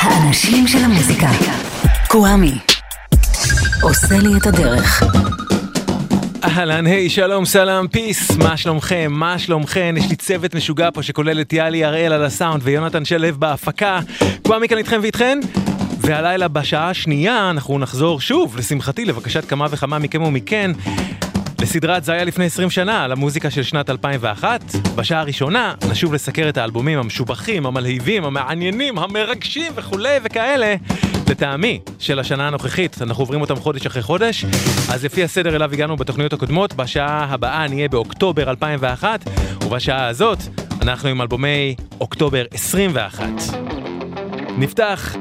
האנשים של המוזיקה. קוואמי. עושה לי את הדרך. אהלן, היי, שלום, סלאם, פיס, מה שלומכם? מה שלומכם? יש לי צוות משוגע פה שכולל את יאלי הראל על הסאונד ויונתן שלו בהפקה. קוואמי כאן איתכם ואיתכן? והלילה בשעה השנייה אנחנו נחזור שוב, לשמחתי, לבקשת כמה וכמה מכם ומכן, לסדרת זה היה לפני 20 שנה, על המוזיקה של שנת 2001. בשעה הראשונה נשוב לסקר את האלבומים המשובחים, המלהיבים, המעניינים, המרגשים וכולי וכאלה, לטעמי, של השנה הנוכחית. אנחנו עוברים אותם חודש אחרי חודש, אז לפי הסדר אליו הגענו בתוכניות הקודמות, בשעה הבאה נהיה באוקטובר 2001, ובשעה הזאת אנחנו עם אלבומי אוקטובר 21. נפתח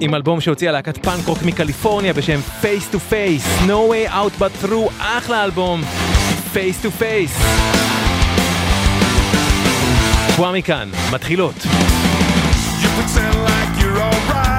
עם אלבום שהוציאה להקת פאנק רוק מקליפורניה בשם Face to Face, No Way Out But Through, אחלה אלבום, Face to Face. תבואה מכאן, מתחילות. You pretend like you're alright.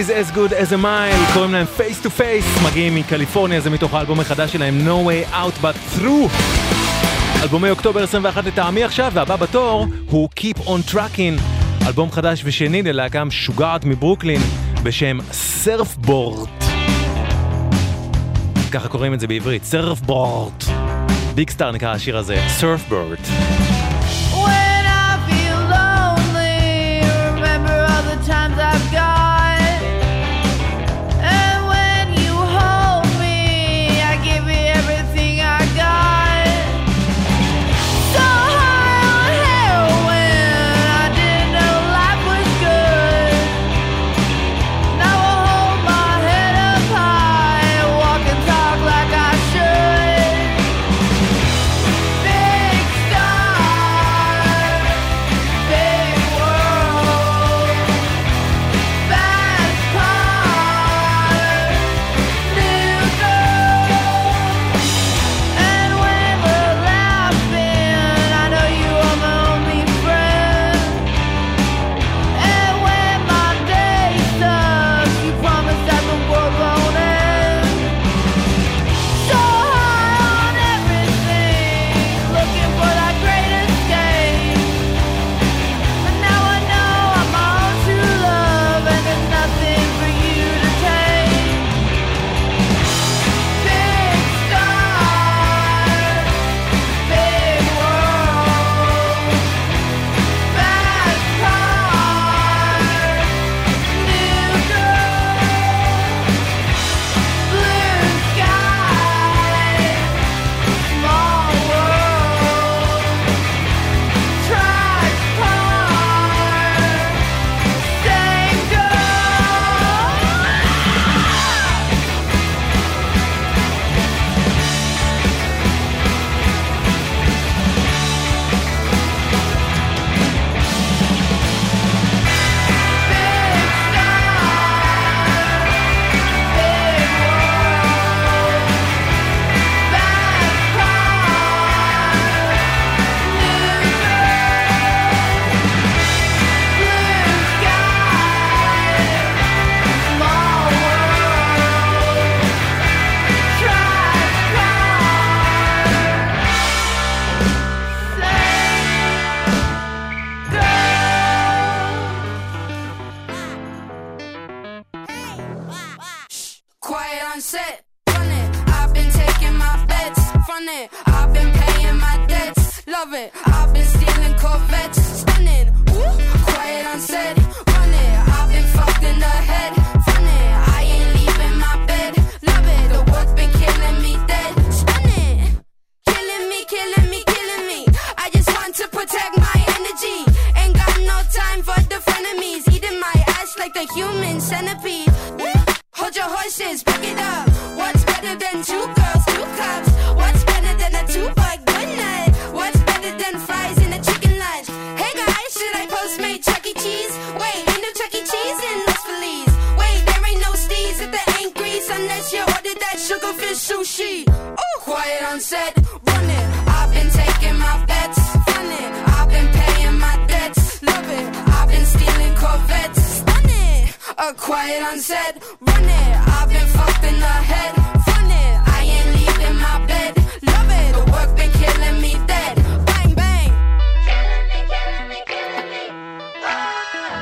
Is as good as a mile, קוראים להם face to face, מגיעים מקליפורניה, זה מתוך האלבום החדש שלהם No way out but through. אלבומי אוקטובר 21 לטעמי עכשיו, והבא בתור הוא Keep on Trucking, אלבום חדש ושני ללהקה משוגעת מברוקלין בשם סרפבורט. ככה קוראים את זה בעברית, סרפבורט. ביג סטאר נקרא השיר הזה, סרפבורט. quiet on set. Run it, I've been fucked in the head. Fun it, I ain't leaving my bed. Love it, the work been killing me dead. Bang, bang. Killing me, killing me, killing me. Oh, oh.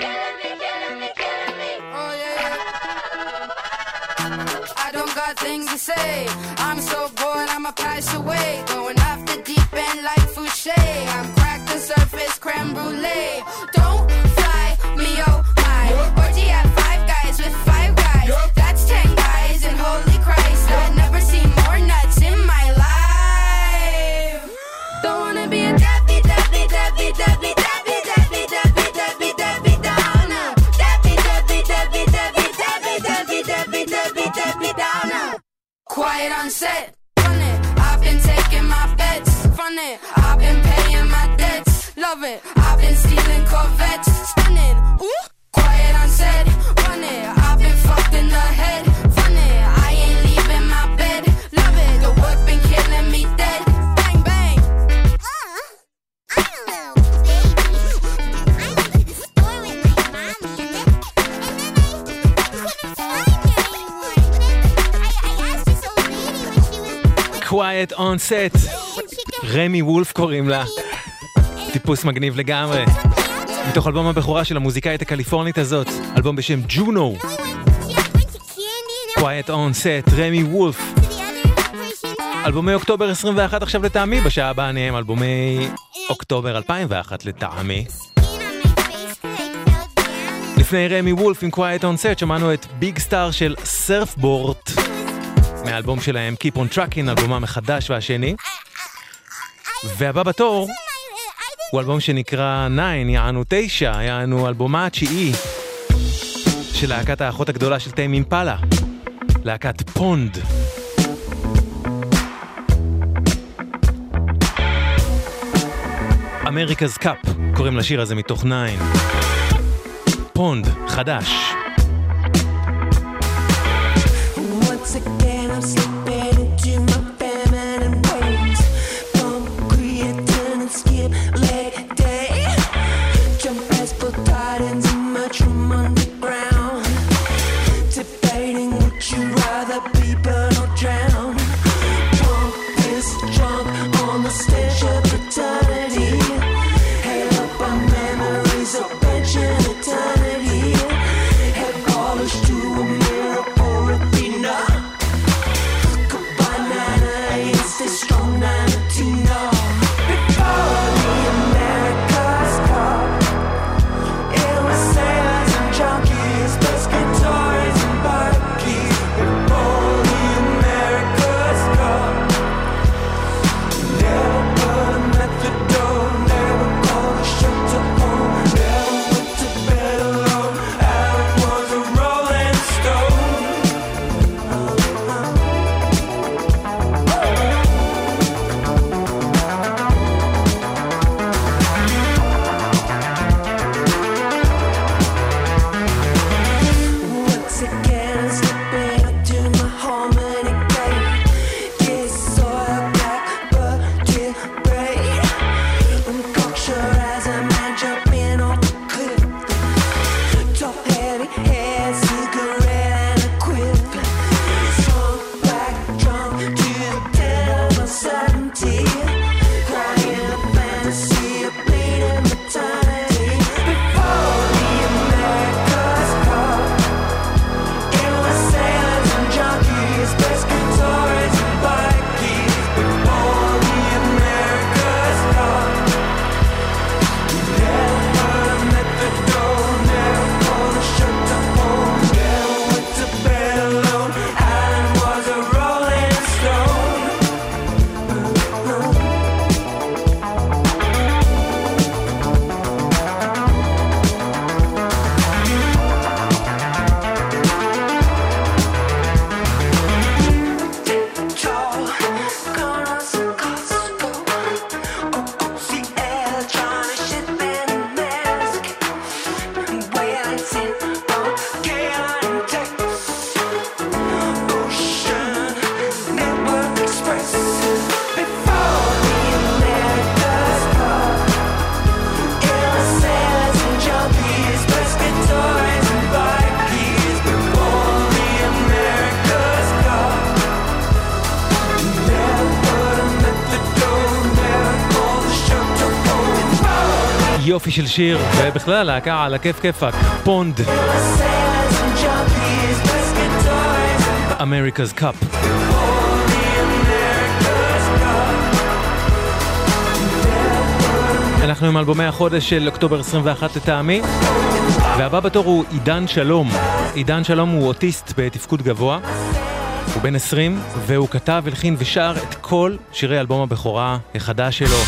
Killing me, killing me, killing me. Oh, yeah. I don't got things to say. I'm so bored, I'ma pass away. Quiet on set. רמי וולף קוראים לה. טיפוס מגניב לגמרי. מתוך אלבום הבכורה של המוזיקאית הקליפורנית הזאת, אלבום בשם ג'ונו. Quiet on set, רמי וולף. אלבומי אוקטובר 21 עכשיו לטעמי, בשעה הבאה נהיה אלבומי אוקטובר 2001 לטעמי. לפני רמי וולף עם Quiet on set שמענו את ביג סטאר של סרפבורט. מהאלבום שלהם Keep on Tracking, אלבומה מחדש והשני. והבא בתור הוא אלבום שנקרא 9, יענו 9, יענו אלבומה התשיעי של להקת האחות הגדולה של טיים אימפלה, להקת פונד. אמריקה's Cup, קוראים לשיר הזה מתוך 9. פונד, חדש. שיר, ובכלל להקה על הכיף כיפאק, Pond, America's Cup. אנחנו עם אלבומי החודש של אוקטובר 21 לטעמי, והבא בתור הוא עידן שלום. עידן שלום הוא אוטיסט בתפקוד גבוה, הוא בן 20, והוא כתב, הלחין ושר את כל שירי אלבום הבכורה החדש שלו.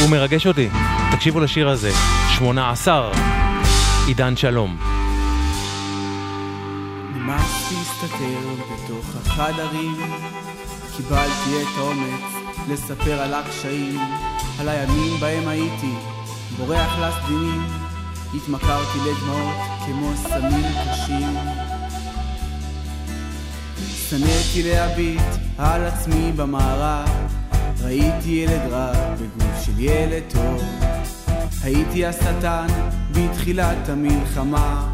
והוא מרגש אותי. תקשיבו לשיר הזה, 18, עידן שלום. נמאס להסתתר בתוך החדרים, קיבלתי את האומץ לספר על הקשיים, על הימים בהם הייתי בורח לסדינים, התמכרתי לדמעות כמו סמים קשים. שנאתי להביט על עצמי במערב, ראיתי ילד של ילד טוב. הייתי השטן בתחילת המלחמה,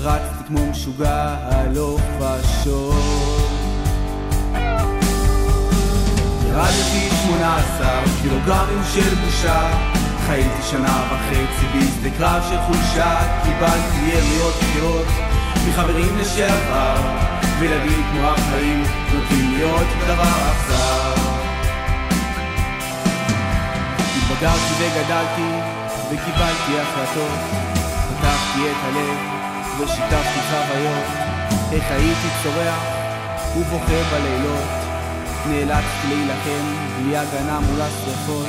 רצתי כמו משוגע הלוך ושוב. ירדתי 18 קילוגרמים של בושה, חייתי שנה וחצי בשדה קרב של חולשה, קיבלתי יריות בחירות מחברים לשעבר, וילדים כמו החיים נוטים להיות דבר אכזר. התבגרתי וגדלתי וקיבלתי החלטות. פתחתי את הלב ושיתפתי חוויות. איך הייתי צורח ובוכה בלילות. נאלצתי להילחם בלי הגנה מול השרפות.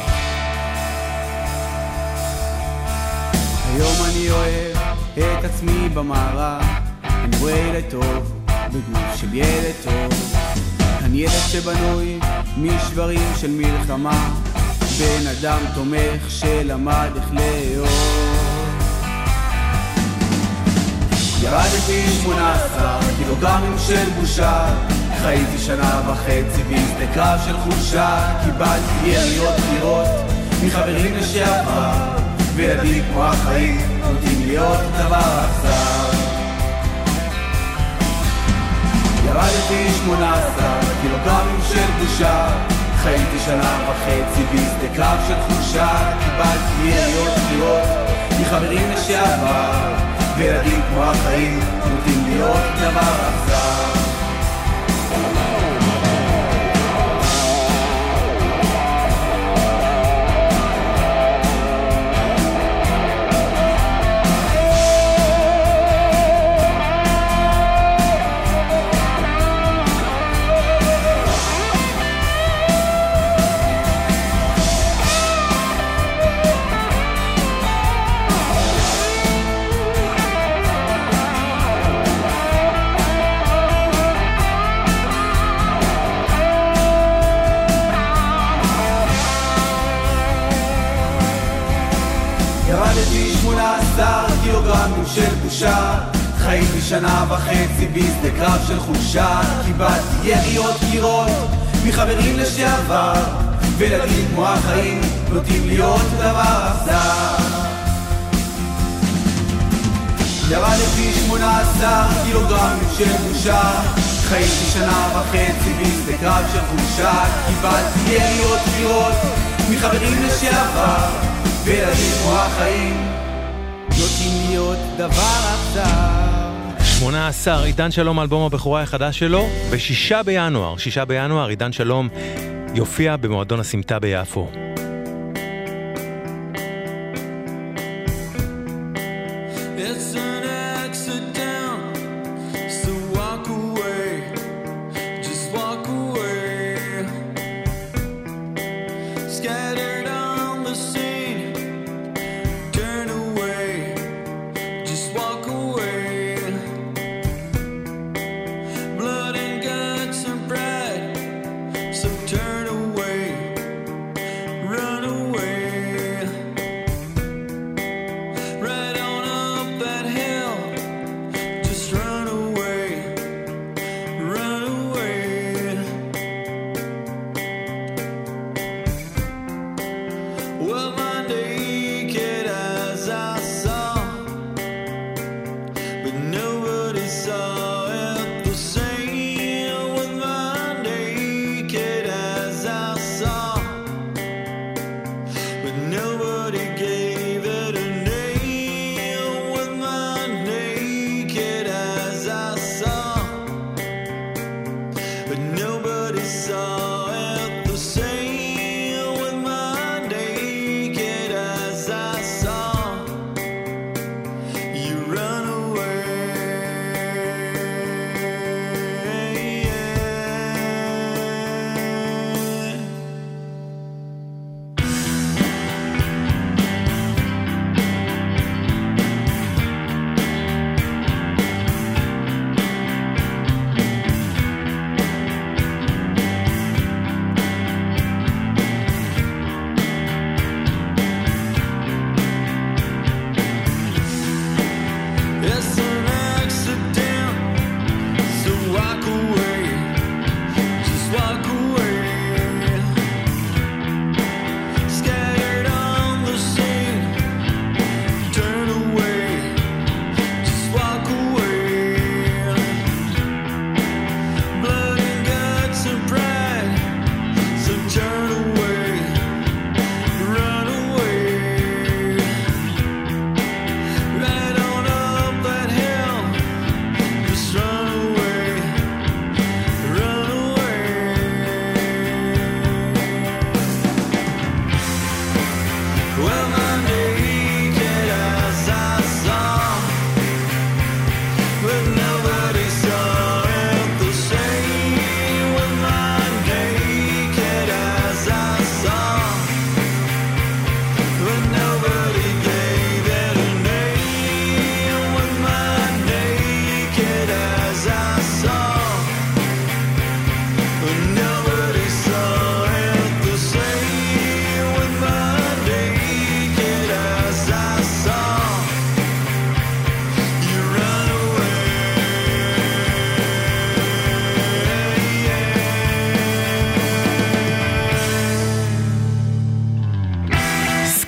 היום אני אוהב את עצמי במערב אני רואה ילד טוב בגוף של ילד טוב. אני ילד שבנוי משברים של מלחמה בן אדם תומך שלמד איך לאהוב ירדתי 18 קילוגרמים של בושה חייתי שנה וחצי בשדה קרב של חולשה. קיבלתי יריות חירות מחברים לשעבר וילדים כמו החיים נוטים להיות דבר אכזר. ירדתי 18 קילוגרמים של בושה חייתי שנה וחצי בשדה קרב של חולשה קיבלתי יריות חירות מחברים לשעבר וילדים כמו החיים נוטים להיות דבר אכזר של בושה. חייתי שנה וחצי בשדה קרב של חולשה. קיבלתי יריות קירות מחברים לשעבר. וילדים כמו החיים נוטים להיות דבר אכזר. ירדתי 18 קילוגרמים של בושה. חייתי שנה וחצי בשדה קרב של חולשה. קיבלתי יריות קירות מחברים לשעבר. וילדים כמו החיים דבר אכזר 18, עידן שלום, אלבום הבכורה החדש שלו, ב-6 בינואר, 6 בינואר, עידן שלום יופיע במועדון הסמטה ביפו.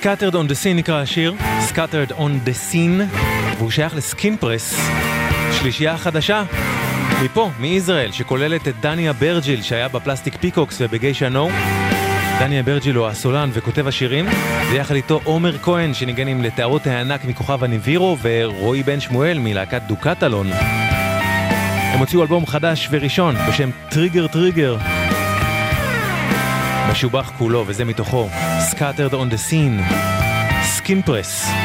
Scattered on the Scene נקרא השיר, Scattered on the Scene, והוא שייך ל Skin Press, שלישייה חדשה, מפה, מישראל, שכוללת את דני אברג'יל שהיה ב Plastic Peacocks וב Geisha No. דני אברג'יל הוא הסולן וכותב השירים, ויחד איתו עומר כהן שניגן עם לטאות הענק מכוכב הניבירו ורועי בן שמואל מלהקת דוקטלון. הם הוציאו אלבום חדש וראשון בשם Trigger Trigger, משובח כולו וזה מתוכו. סקאטרד און דה סין, סקין פרס.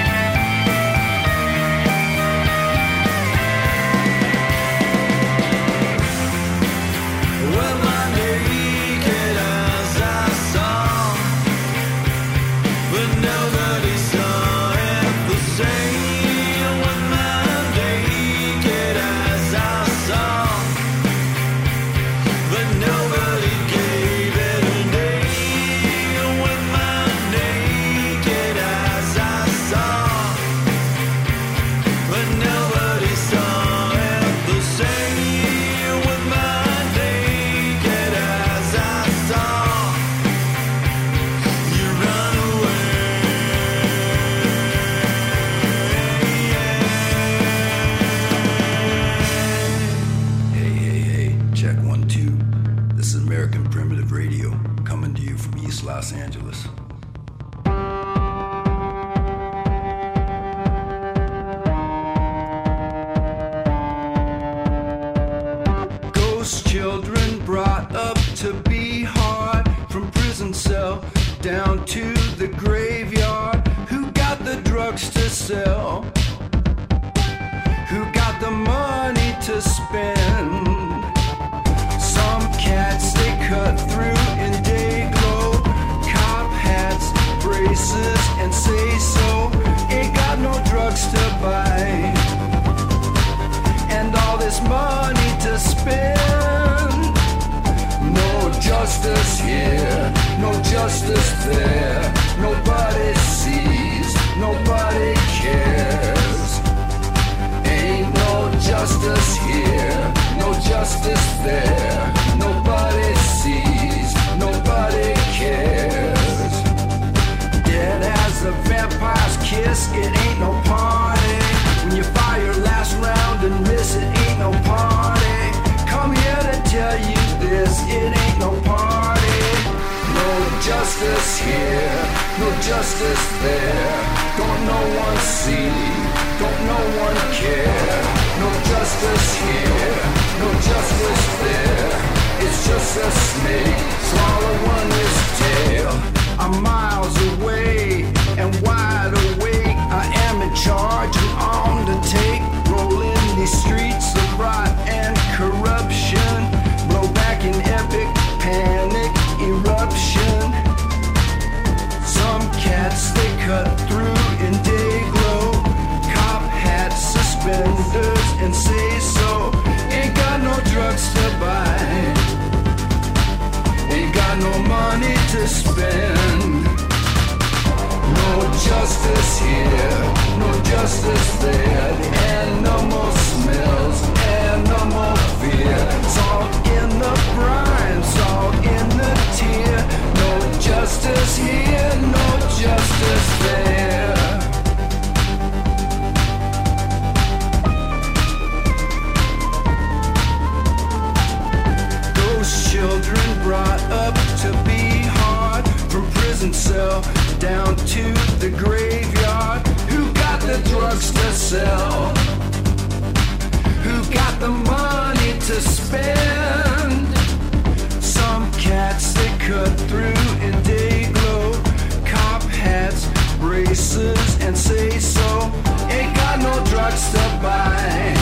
places and say so. Ain't got no drugs to buy.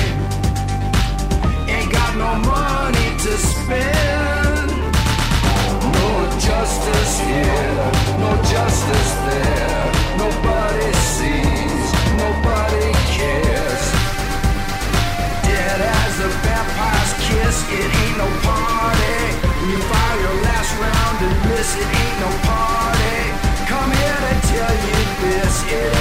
Ain't got no money to spend. No justice here, no justice there. Yeah.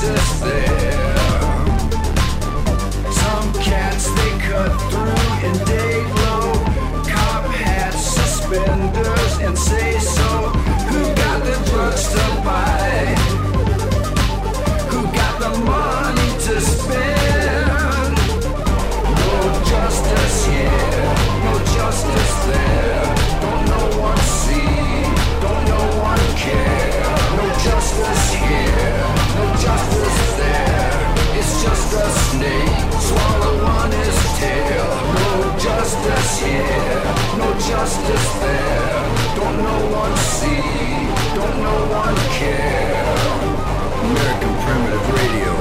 just there. Justice here, no justice there. Don't no one see, don't no one care. American Primitive Radio.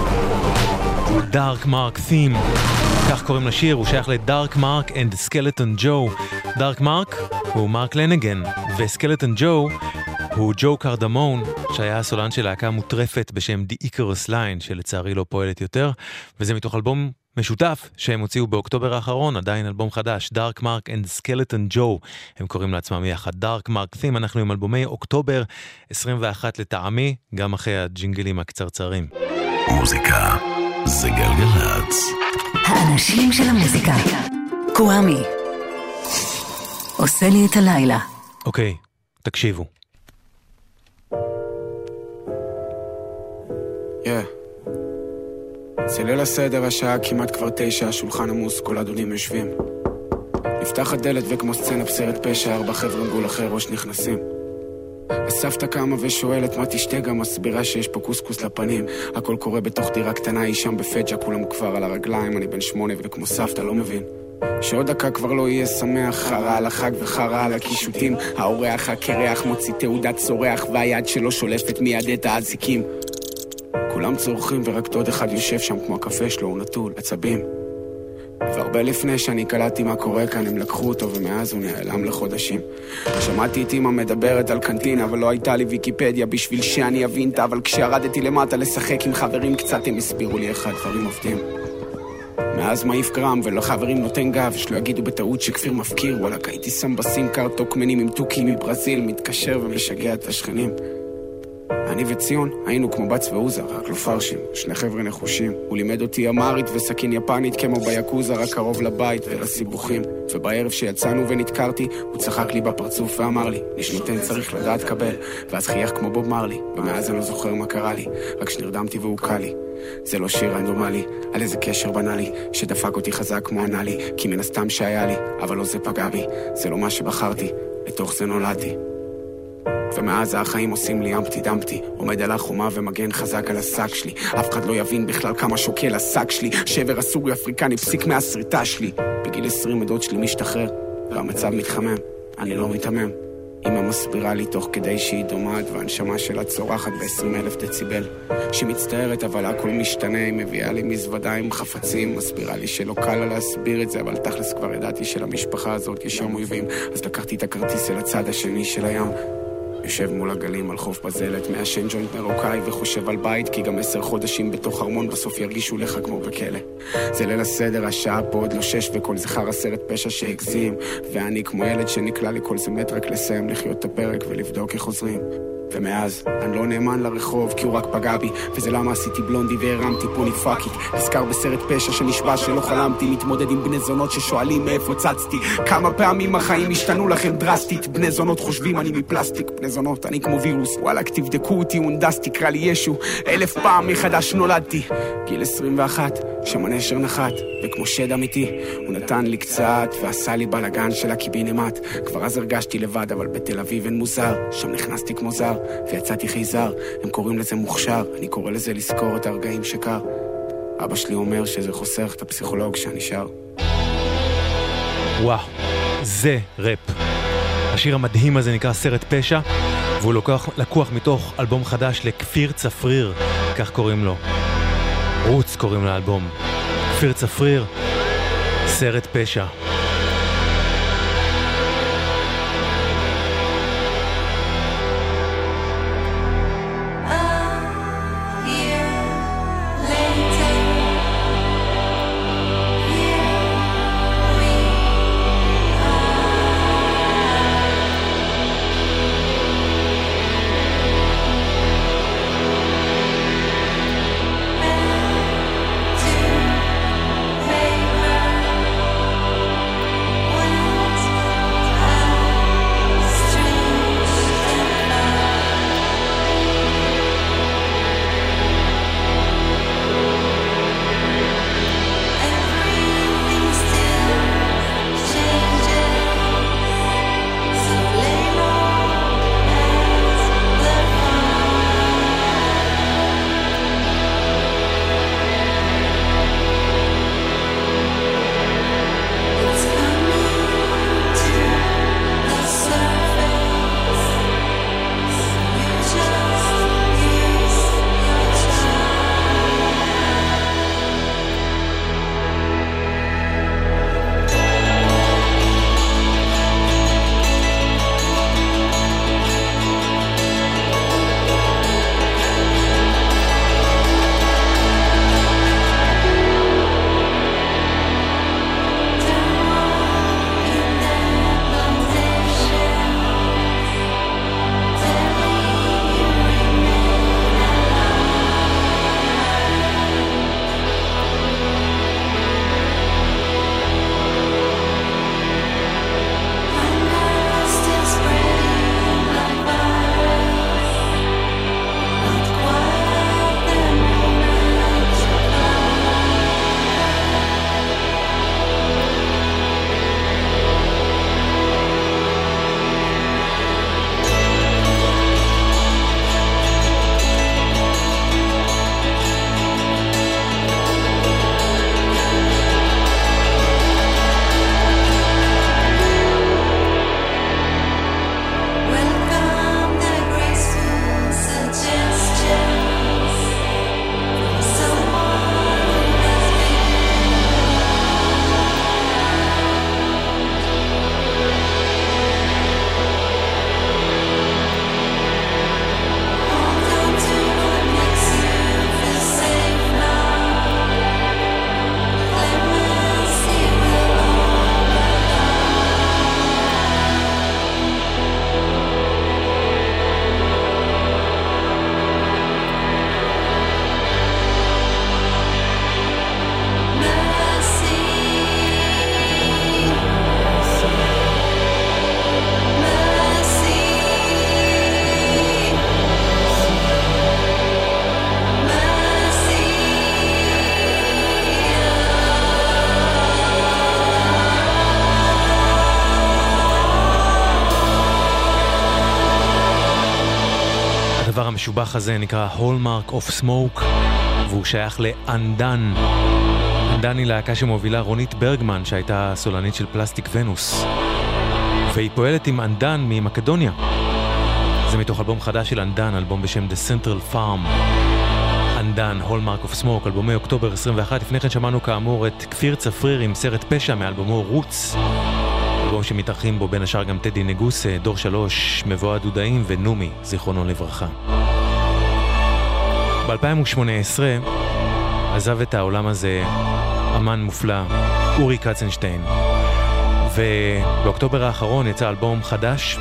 Dark Mark Theme, כך קוראים לשיר, הוא שייך ל Dark Mark and Skeleton Joe. Dark Mark הוא מרק לנגן, ו Skeleton Joe הוא ג'ו קרדמון, שהיה הסולן של להקה מוטרפת בשם The Icarus Line, שלצערי לא פועלת יותר, וזה מתוך אלבום משותף שהם הוציאו באוקטובר האחרון, עדיין אלבום חדש, Dark Mark and Skeleton Joe, הם קוראים לעצמם יחד Dark Mark Theme, אנחנו עם אלבומי אוקטובר 21 לטעמי, גם אחרי הג'ינגלים הקצרצרים. מוזיקה זה גלגלצ. האנשים של המוזיקה. קוואמי. עושה לי את הלילה. אוקיי, תקשיבו. כן. זה ליל הסדר, השעה כמעט כבר תשע, השולחן עמוס, כל האדונים יושבים. נפתחת דלת וכמו סצנה בסרט פשע, ארבע חבר'ה עם גול אחרי ראש נכנסים. הסבתא קמה ושואלת מה תשתה, גם מסבירה שיש פה קוסקוס לפנים. הכל קורה בתוך דירה קטנה, היא שם בפג'ה, כולם כבר על הרגליים, אני בן שמונה וכמו סבתא, לא מבין. שעוד דקה כבר לא יהיה שמח, חרא על החג וחרא על הקישוטים. האורח הקרח מוציא תעודת צורח, והיד שלו שולפת מיד את האזיקים. כולם צורכים ורק דוד אחד יושב שם כמו הקפה שלו, הוא נטול, עצבים. והרבה לפני שאני קלטתי מה קורה כאן, הם לקחו אותו ומאז הוא נעלם לחודשים. שמעתי את אמא מדברת על קנטינה, אבל לא הייתה לי ויקיפדיה בשביל שאני אבין את אבל כשירדתי למטה לשחק עם חברים קצת, הם הסבירו לי איך הדברים עובדים. מאז מעיף גרם ולחברים נותן גב, שלא יגידו בטעות שכפיר מפקיר, וואלכ הייתי שם בסים-קאר טוקמנים עם תוכים מברזיל, מתקשר ומשגע את השכנים. אני וציון היינו כמו בץ ועוזה, רק לא פרשים, שני חבר'ה נחושים. הוא לימד אותי אמרית וסכין יפנית כמו ביאקוזה, רק קרוב לבית ולסיבוכים. ובערב שיצאנו ונדקרתי, הוא צחק לי בפרצוף ואמר לי, מי שנותן צריך לדעת קבל. ואז חייך כמו בוב מרלי, ומאז אני לא זוכר מה קרה לי, רק שנרדמתי והוא קל לי. זה לא שיר רנדומלי, על איזה קשר בנאלי, שדפק אותי חזק כמו אנאלי, כי מן הסתם שהיה לי, אבל לא זה פגע בי, זה לא מה שבחרתי, לתוך זה נולדתי. ומאז החיים עושים לי אמפטי דמפטי. עומד על החומה ומגן חזק על השק שלי. אף אחד לא יבין בכלל כמה שוקל השק שלי. שבר הסורי אפריקני פסיק מהשריטה שלי. בגיל 20 הדוד שלי משתחרר והמצב מתחמם, אני לא מיתמם אמא מסבירה לי תוך כדי שהיא דומעת והנשמה שלה צורחת ב-20 אלף דציבל. שמצטערת אבל הכל משתנה, היא מביאה לי מזוודה עם חפצים. מסבירה לי שלא קל לה להסביר את זה אבל תכלס כבר ידעתי שלמשפחה הזאת יש יום אויבים. אז לקחתי את הכרטיס אל הצד השני של הים יושב מול הגלים על חוף בזלת, מעשן ג'וינט מרוקאי וחושב על בית כי גם עשר חודשים בתוך ארמון בסוף ירגישו לך כמו בכלא. זה ליל הסדר, השעה פה עוד לא שש וכל זכר הסרט פשע שהגזים ואני כמו ילד שנקלע לכל זה מת רק לסיים לחיות את הפרק ולבדוק איך חוזרים. ומאז, אני לא נאמן לרחוב כי הוא רק פגע בי וזה למה עשיתי בלונדי והרמתי פוני פאקית נזכר בסרט פשע שנשבע שלא חלמתי מתמודד עם בני זונות ששואלים מאיפה צצתי. כמה פעמים החיים השתנו לכם דרסטית? בני זונות חושבים אני מפלסטיק בני זונות אני כמו וירוס. וואלכ תבדקו אותי הונדס תקרא לי ישו. אלף פעם מחדש נולדתי. גיל 21 שם הנשר נחת וכמו שד אמיתי הוא נתן לי קצת ועשה לי בלאגן של הקיבינימט. כבר אז הרגשתי לבד אבל בתל אביב אין מוזר שם נכנסתי כמו זר ויצאתי חייזר הם קוראים לזה מוכשר אני קורא לזה לזכור את הרגעים שקר אבא שלי אומר שזה חוסך את הפסיכולוג שנשאר וואו, זה ראפ. השיר המדהים הזה נקרא סרט פשע, והוא לקוח, לקוח מתוך אלבום חדש לכפיר צפריר, כך קוראים לו. רוץ קוראים לאלבום. כפיר צפריר, סרט פשע. המשובח הזה נקרא Hallmark of Smoke, והוא שייך לאנדן. אנדן היא להקה שמובילה רונית ברגמן, שהייתה סולנית של פלסטיק ונוס. והיא פועלת עם אנדן ממקדוניה. זה מתוך אלבום חדש של אנדן, אלבום בשם The Central Farm. אנדן, Hallmark of Smoke, אלבומי אוקטובר 21. לפני כן שמענו כאמור את כפיר צפריר עם סרט פשע מאלבומו רוץ. אלבום שמתארחים בו בין השאר גם טדי נגוסה, דור שלוש, מבואה דודאים ונומי, זיכרונו לברכה. ב-2018 עזב את העולם הזה אמן מופלא, אורי קצנשטיין. ובאוקטובר האחרון יצא אלבום חדש,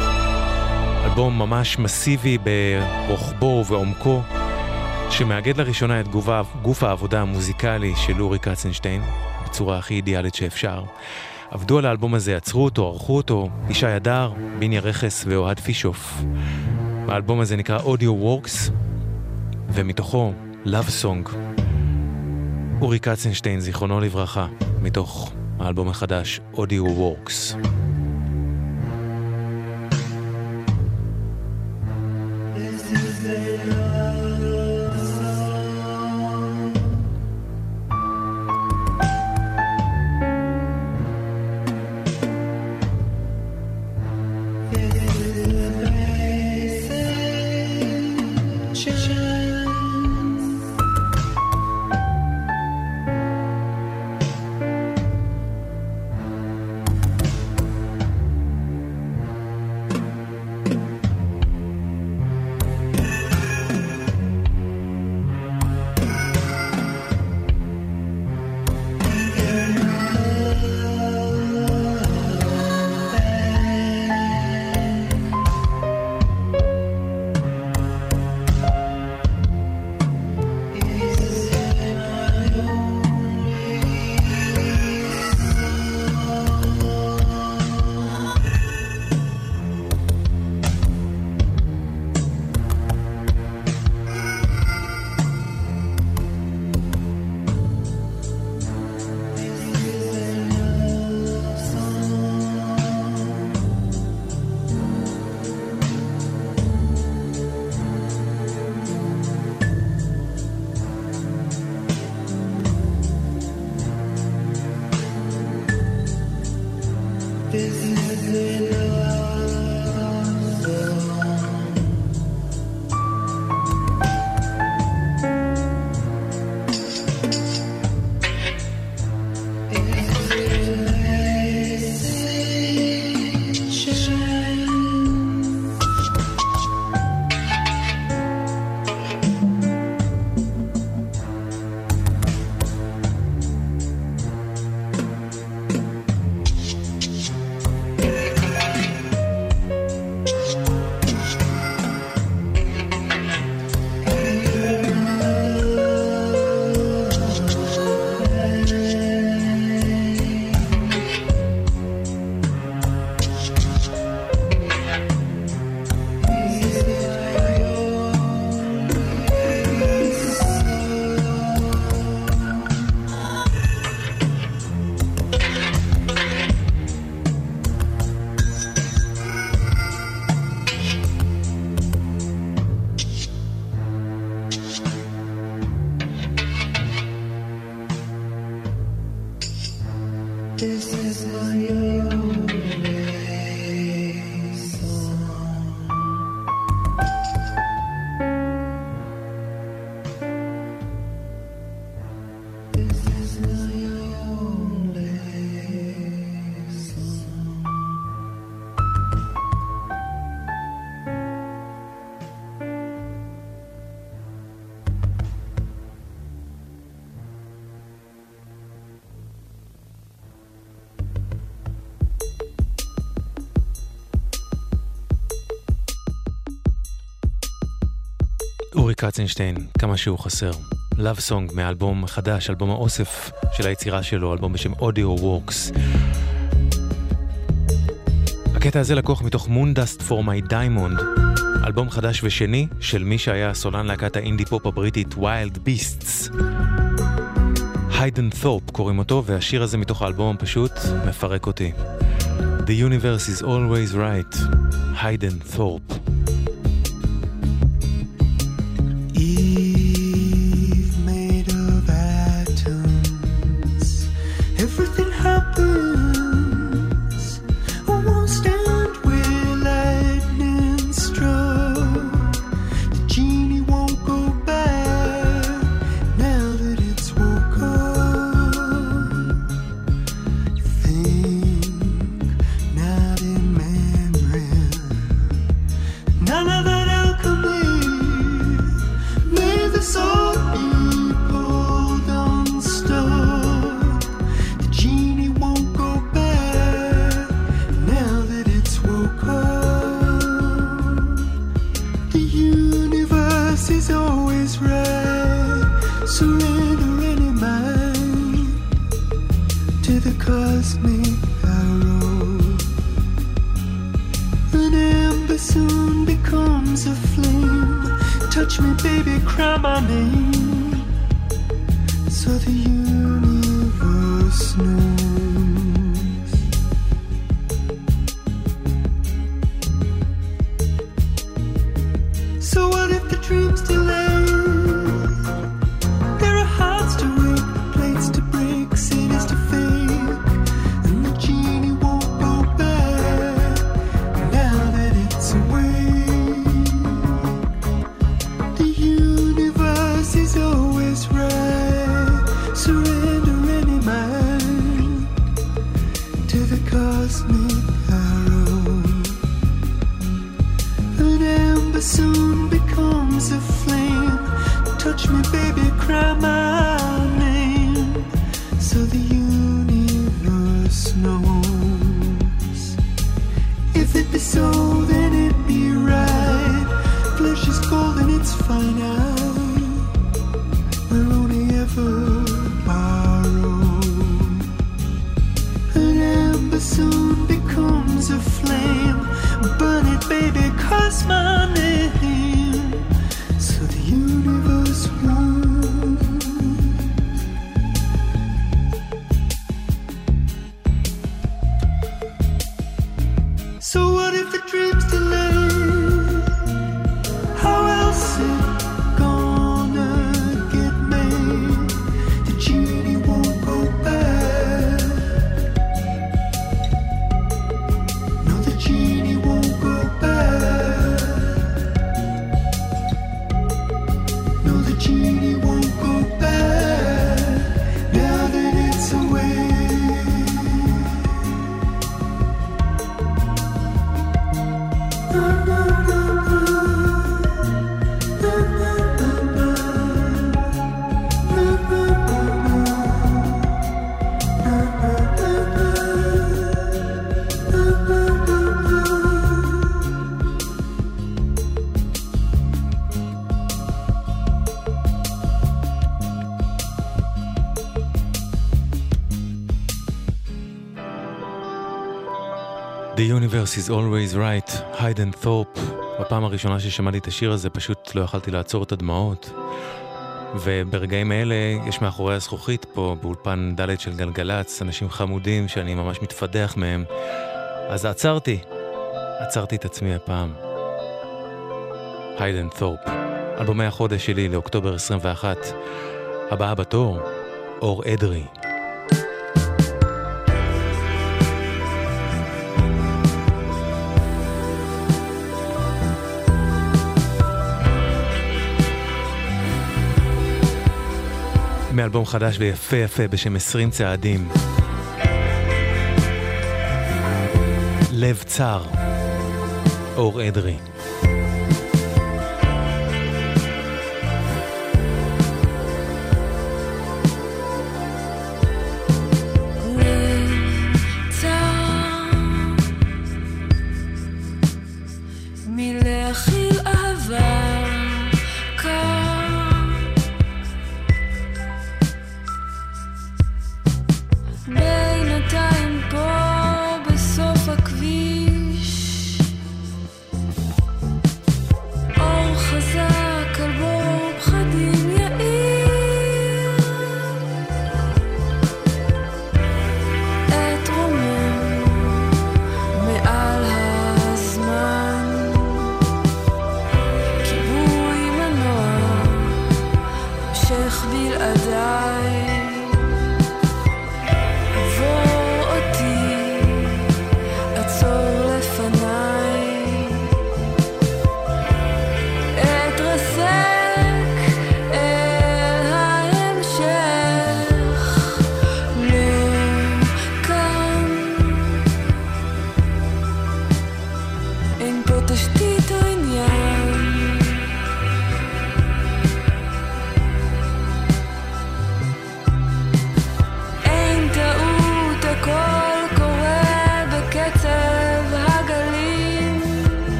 אלבום ממש מסיבי ברוחבו ובעומקו, שמאגד לראשונה את גוף, גוף העבודה המוזיקלי של אורי קצנשטיין, בצורה הכי אידיאלית שאפשר. עבדו על האלבום הזה, עצרו אותו, ערכו אותו, ישי הדר, ביניה רכס ואוהד פישוף. האלבום הזה נקרא Audio Works, ומתוכו Love Song. אורי קצנשטיין, זיכרונו לברכה, מתוך האלבום החדש Audio Works. קצנשטיין, כמה שהוא חסר. Love Song מאלבום חדש, אלבום האוסף של היצירה שלו, אלבום בשם Audio Works. הקטע הזה לקוח מתוך Moondust for My Diamond, אלבום חדש ושני של מי שהיה סולן להקת האינדי פופ הבריטית Wild Beasts. היידן תורפ קוראים אותו, והשיר הזה מתוך האלבום פשוט מפרק אותי. The universe is always right, היידן תורפ. Universe is always right, hide and thorpe. בפעם הראשונה ששמעתי את השיר הזה פשוט לא יכלתי לעצור את הדמעות. וברגעים אלה יש מאחורי הזכוכית פה באולפן ד' של גלגלצ אנשים חמודים שאני ממש מתפדח מהם. אז עצרתי, עצרתי את עצמי הפעם. היידן תורפ, אלבומי החודש שלי לאוקטובר 21. הבאה בתור, אור אדרי. מאלבום חדש ויפה יפה בשם 20 צעדים. לב צר, אור אדרי.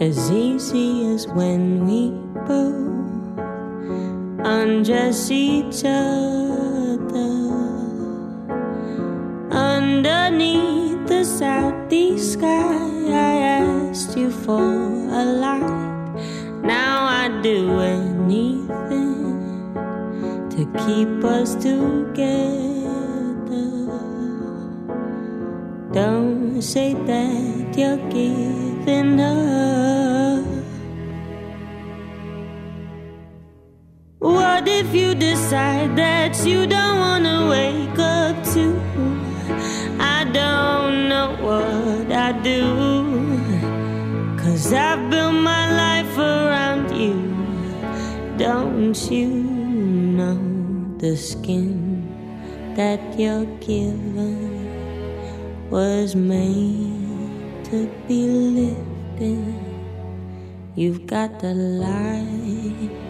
As easy as when we both undress each other underneath the southeast sky. I asked you for a light. Now I'd do anything to keep us together. Don't say that you're giving up. Decide that you don't wanna wake up to. I don't know what I do. Cause I've built my life around you. Don't you know the skin that you're given was made to be lifted? You've got the light.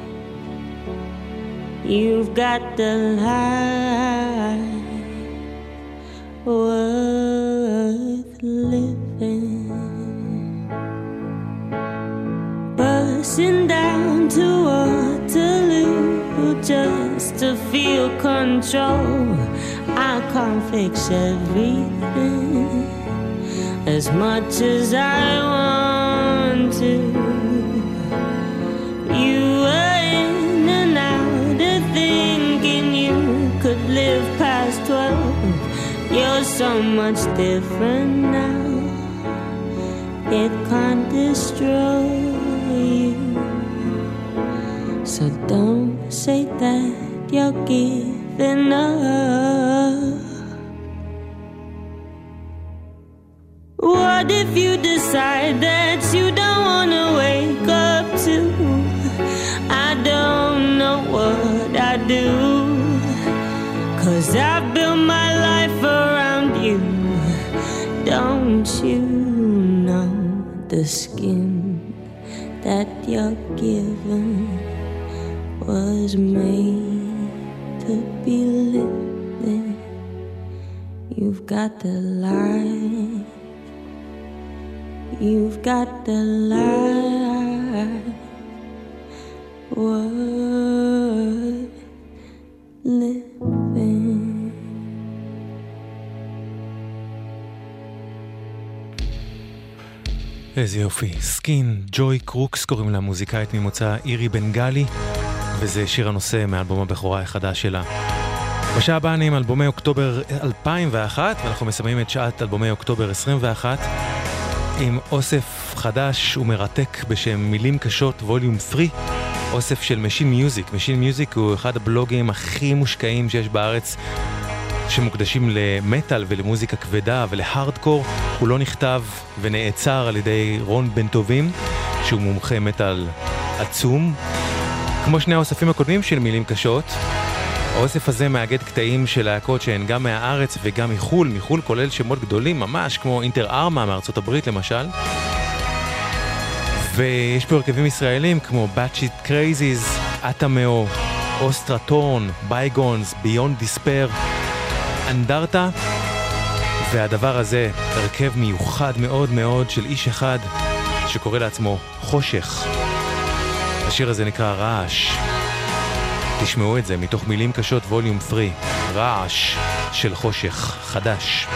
You've got the life worth living. Bursting down to Waterloo just to feel control. I can't fix everything as much as I want to. You could live past 12. You're so much different now. It can't destroy you. So don't say that you're giving up. What if you decide that you don't wanna wake up to? I don't know what I do. Cause I've built my life around you. Don't you know the skin that you're given was made to be lived? You've got the light. You've got the light worth living. איזה יופי. Skin, Joy Crookes קוראים לה מוזיקאית ממוצא אירי בנגלי, וזה שיר הנושא מאלבום הבכורה החדש שלה. בשעה הבאה אני עם אלבומי אוקטובר 2001, ואנחנו מסיימים את שעת אלבומי אוקטובר 21 עם אוסף חדש ומרתק בשם מילים קשות volume 3, אוסף של Machine Music. Machine Music הוא אחד הבלוגים הכי מושקעים שיש בארץ. שמוקדשים למטאל ולמוזיקה כבדה ולהארדקור, הוא לא נכתב ונערך על ידי רון בן טובים, שהוא מומחה מטאל עצום. כמו שני האוספים הקודמים של מילים קשות, האוסף הזה מאגד קטעים של להקות שהן גם מהארץ וגם מחו"ל, מחו"ל כולל שמות גדולים ממש, כמו Inter Arma מארצות הברית למשל. ויש פה הרכבים ישראלים כמו Batshit Crazies, אטאמאו, אוסטרטורן, Bygones, Beyond Despair, אנדרטה, והדבר הזה, הרכב מיוחד מאוד מאוד של איש אחד שקורא לעצמו חושך. השיר הזה נקרא רעש. תשמעו את זה מתוך מילים קשות ווליום 3, רעש של חושך חדש.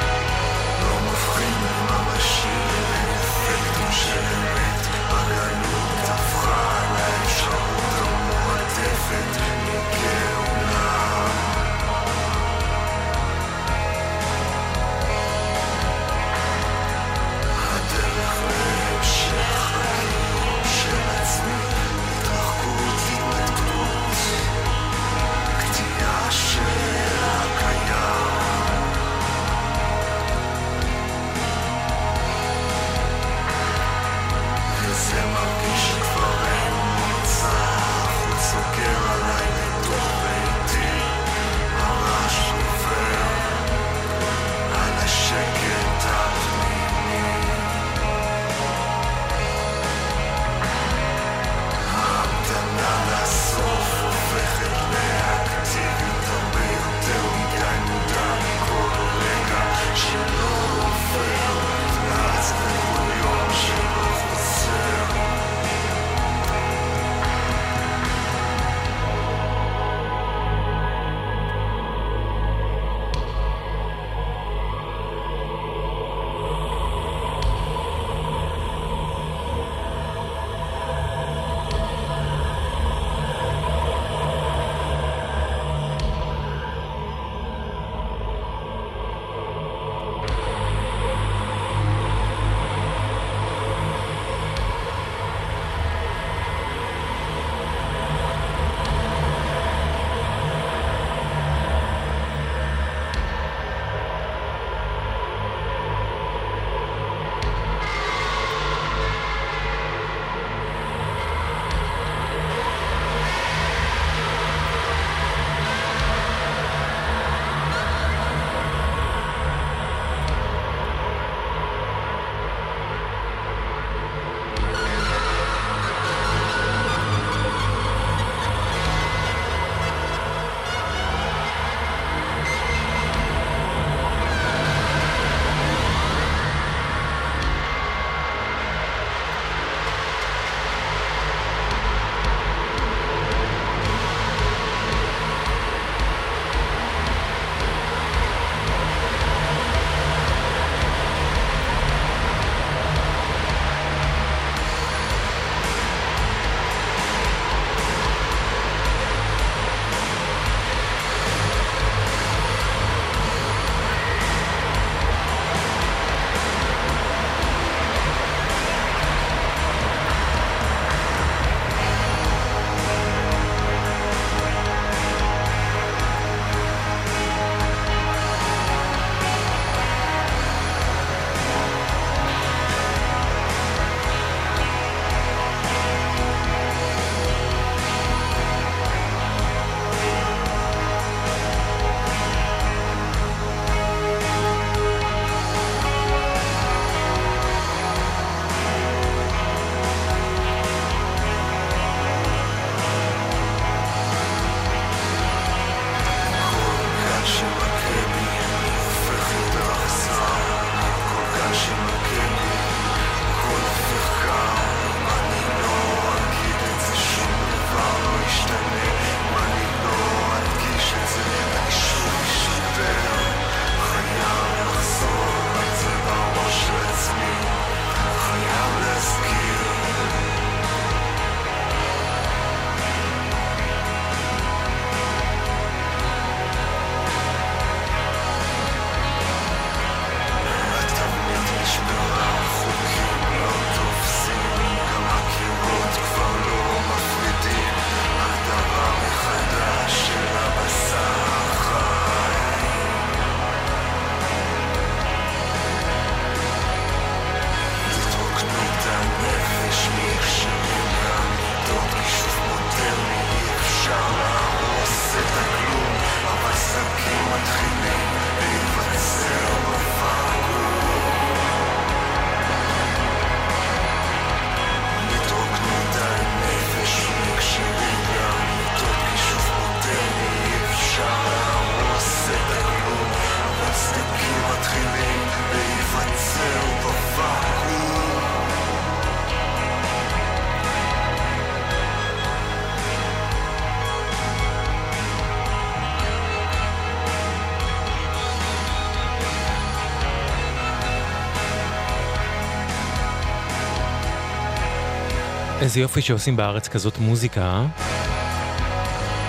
איזה יופי שעושים בארץ כזאת מוזיקה. אה?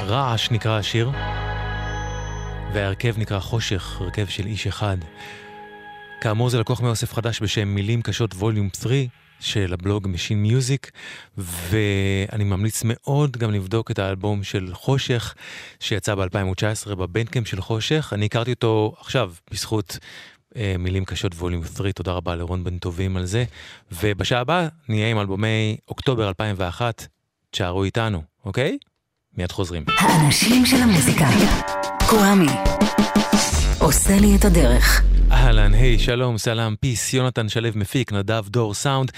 רעש נקרא השיר, וההרכב נקרא חושך, הרכב של איש אחד. כאמור זה לקוח מאוסף חדש בשם מילים קשות volume 3 של הבלוג Machine Music, ואני ממליץ מאוד גם לבדוק את האלבום של חושך, שיצא ב-2019 בבנדקאמפ של חושך. אני הכרתי אותו עכשיו בזכות מילים קשות volume 3, תודה רבה לרון בן טובים על זה. ובשעה הבאה נהיה עם אלבומי אוקטובר 2001, תשארו איתנו, אוקיי? מיד חוזרים. האנשים של המוזיקה. קוואמי. עושה לי את הדרך. אהלן, היי, שלום, סלאם, פיס, יונתן שלו מפיק, נדב דור סאונד.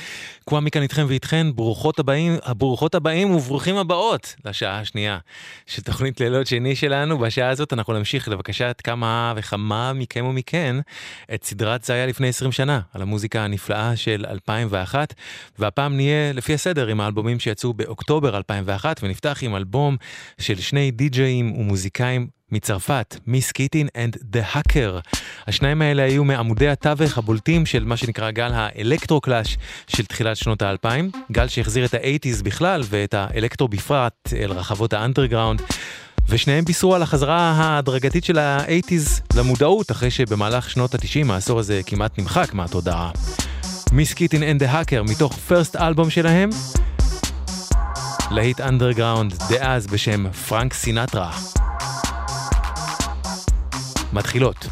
קוואמי כאן איתכם ואיתכן, ברוכות הבאים, ברוכות הבאים וברוכים הבאות לשעה השנייה של תוכנית לילות שני שלנו. בשעה הזאת אנחנו נמשיך לבקשת כמה וכמה מכם ומכן את סדרת זה היה לפני 20 שנה, על המוזיקה הנפלאה של 2001, והפעם נהיה לפי הסדר עם האלבומים שיצאו באוקטובר 2001, ונפתח עם אלבום של שני די-ג'אים ומוזיקאים מצרפת, מיס קיטין and The Hacker. השניים האלה היו מעמודי התווך הבולטים של מה שנקרא גל האלקטרו-קלאש של תחילת שנות האלפיים, גל שהחזיר את האייטיז בכלל ואת האלקטרו בפרט אל רחבות האנדרגראונד. ושניהם בישרו על החזרה ההדרגתית של האייטיז למודעות, אחרי שבמהלך שנות התשעים העשור הזה כמעט נמחק מהתודעה. מיס קיטין and the Hacker מתוך First Album שלהם, להיט אנדרגראונד דאז בשם פרנק סינטרה. מתחילות.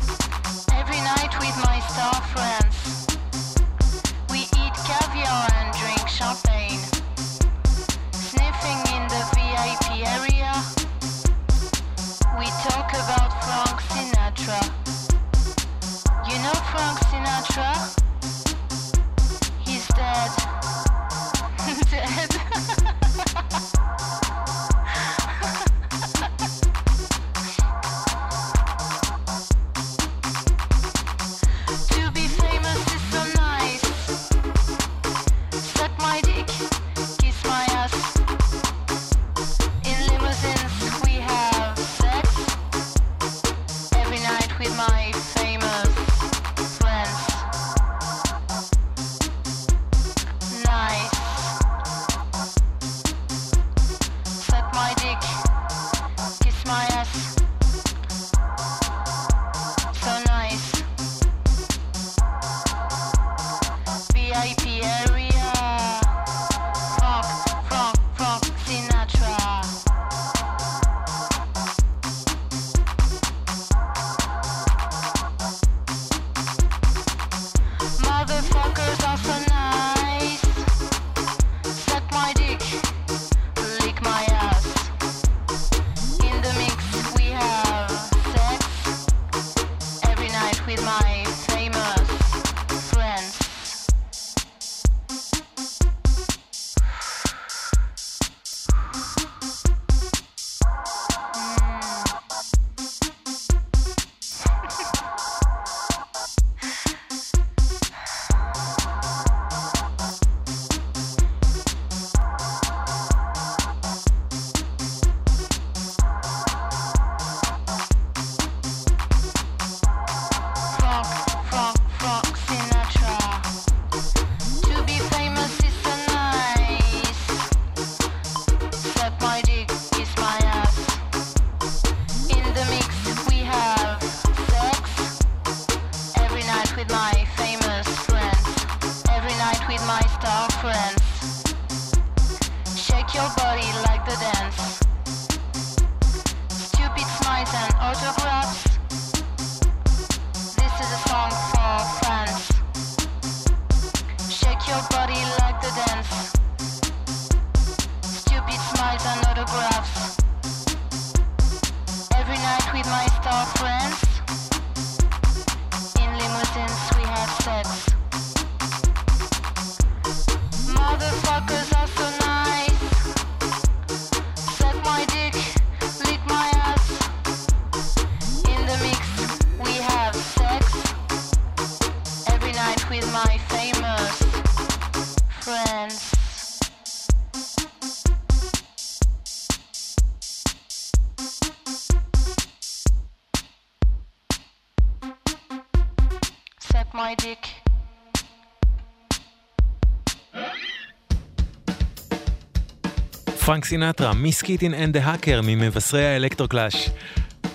פרנק סינטרה, מיס קיטין and The Hacker ממבשרי האלקטרוקלאש.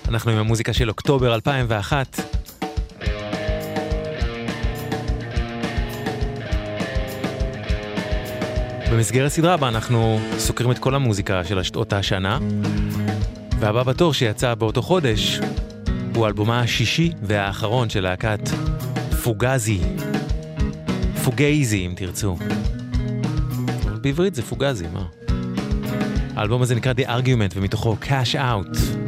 אנחנו עם המוזיקה של אוקטובר 2001. במסגרת סדרה בה אנחנו סוקרים את כל המוזיקה של אותה השנה, והבא בתור שיצא באותו חודש הוא אלבומה השישי והאחרון של להקת פוגאזי. פוגייזי אם תרצו. בעברית זה פוגזי, מה? האלבום הזה נקרא The Argument ומתוכו Cash Out.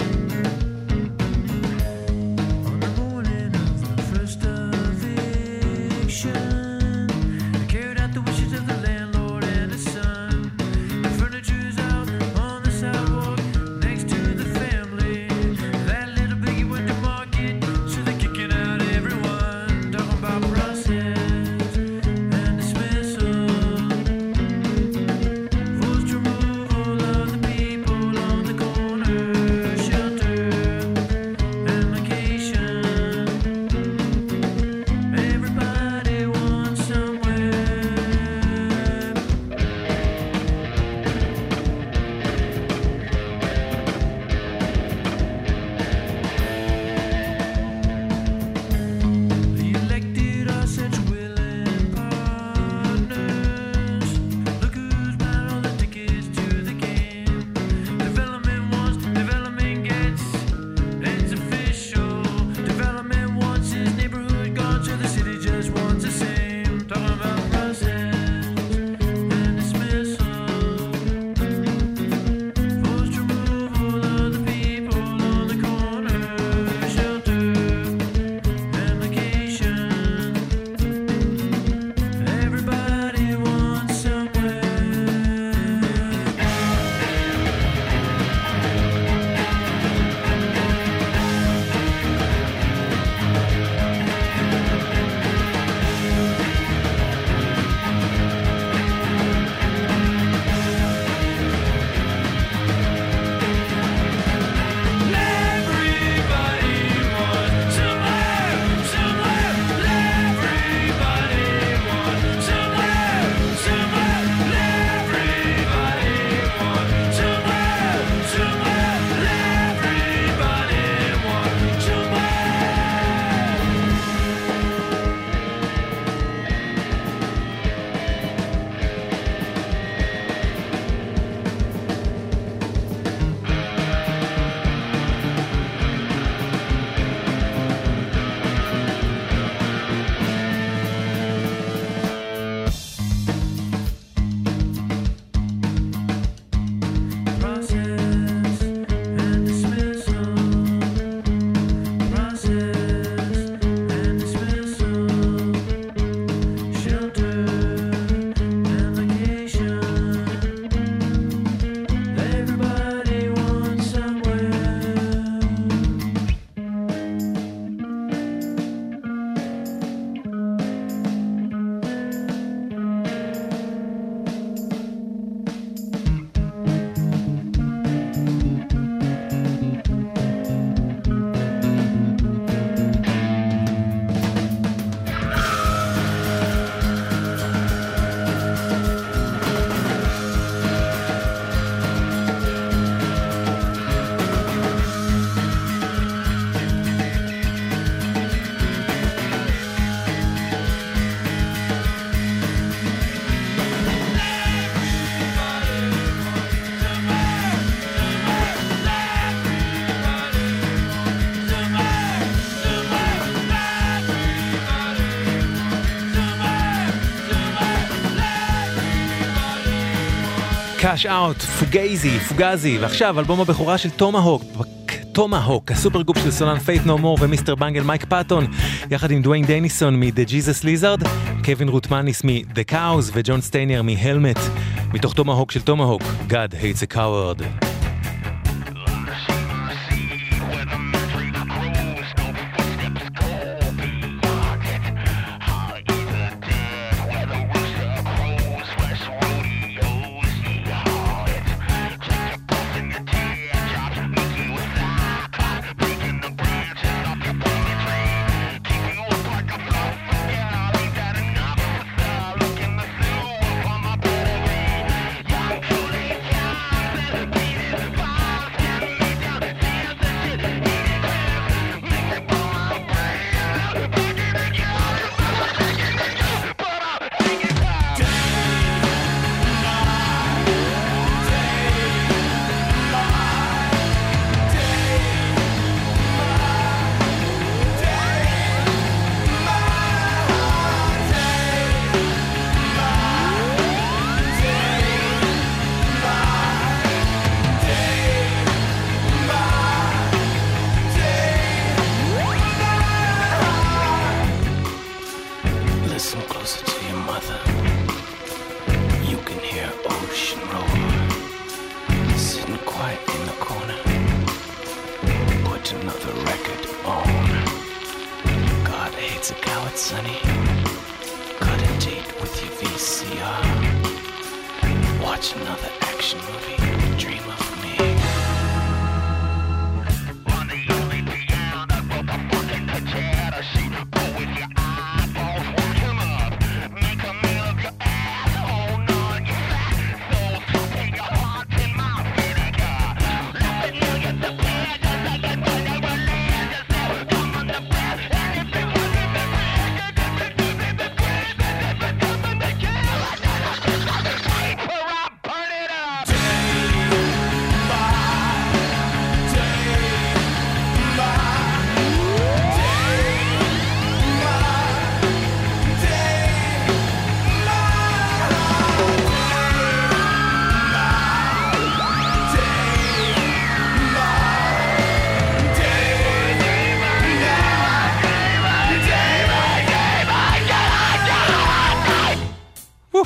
Cashout, פוגייזי, פוגאזי, ועכשיו אלבום הבכורה של תומהוק, תומהוק, ה supergroup של סולן פייט נו מור ומיסטר בנגל מייק פאטון, יחד עם דוויין דניסון מ-The Jesus Lizard, קווין רוטמניס מ-The Cows וג'ון סטיינר מ-Helmet, מתוך תומהוק של תומהוק, God hates a coward.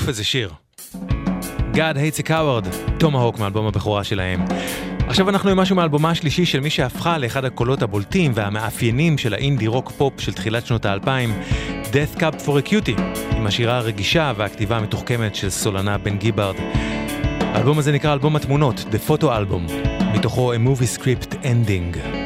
איזה שיר. God hates a coward, תומהוק מאלבום הבכורה שלהם. עכשיו אנחנו עם משהו מאלבומה השלישי של מי שהפכה לאחד הקולות הבולטים והמאפיינים של האינדי רוק פופ של תחילת שנות האלפיים, Death Cab for Cutie, עם השירה הרגישה והכתיבה המתוחכמת של סולנה בן גיברד. האלבום הזה נקרא אלבום התמונות, The Photo Album, מתוכו A Movie Script Ending.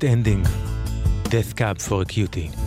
Script ending, Death Cab for a Cutie.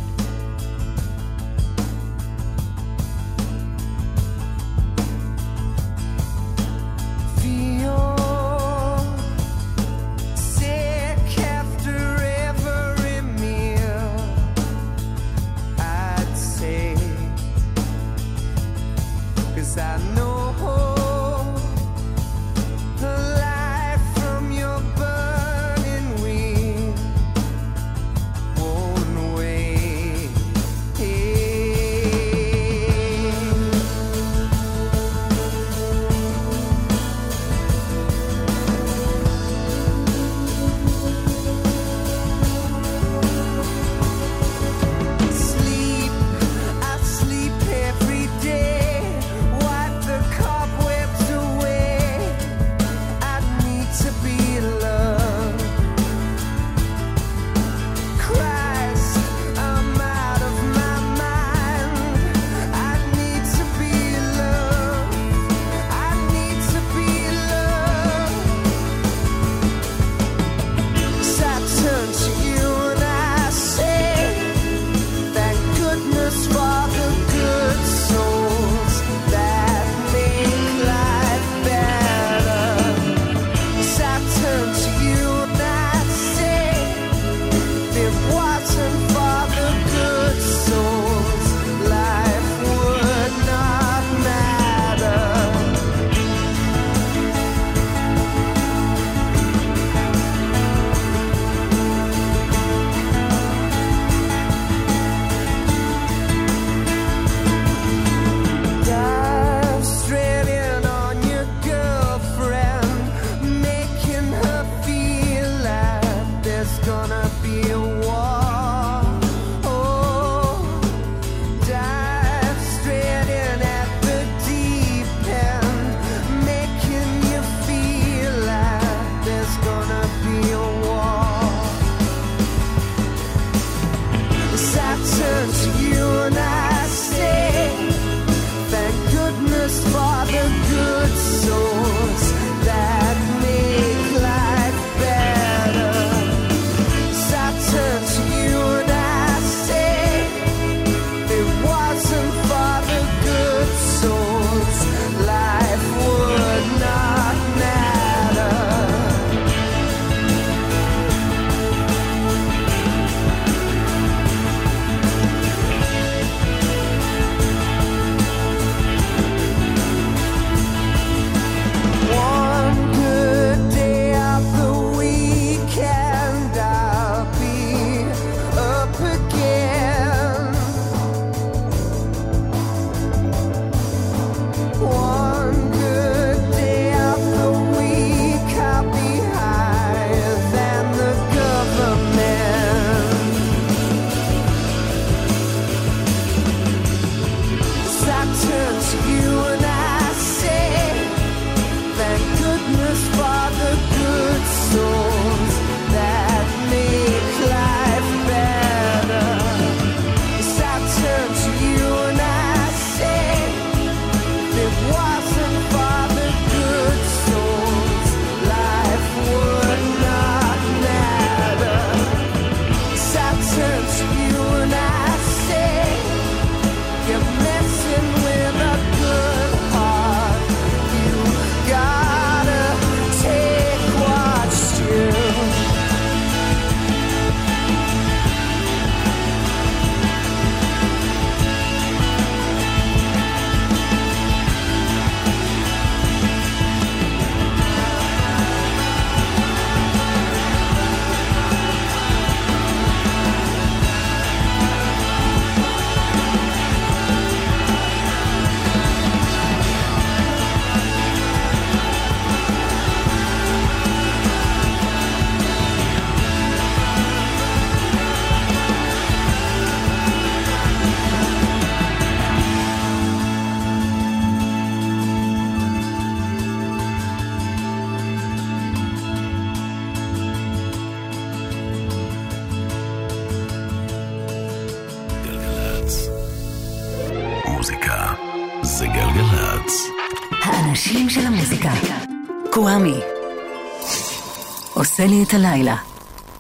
עושה לי את הלילה.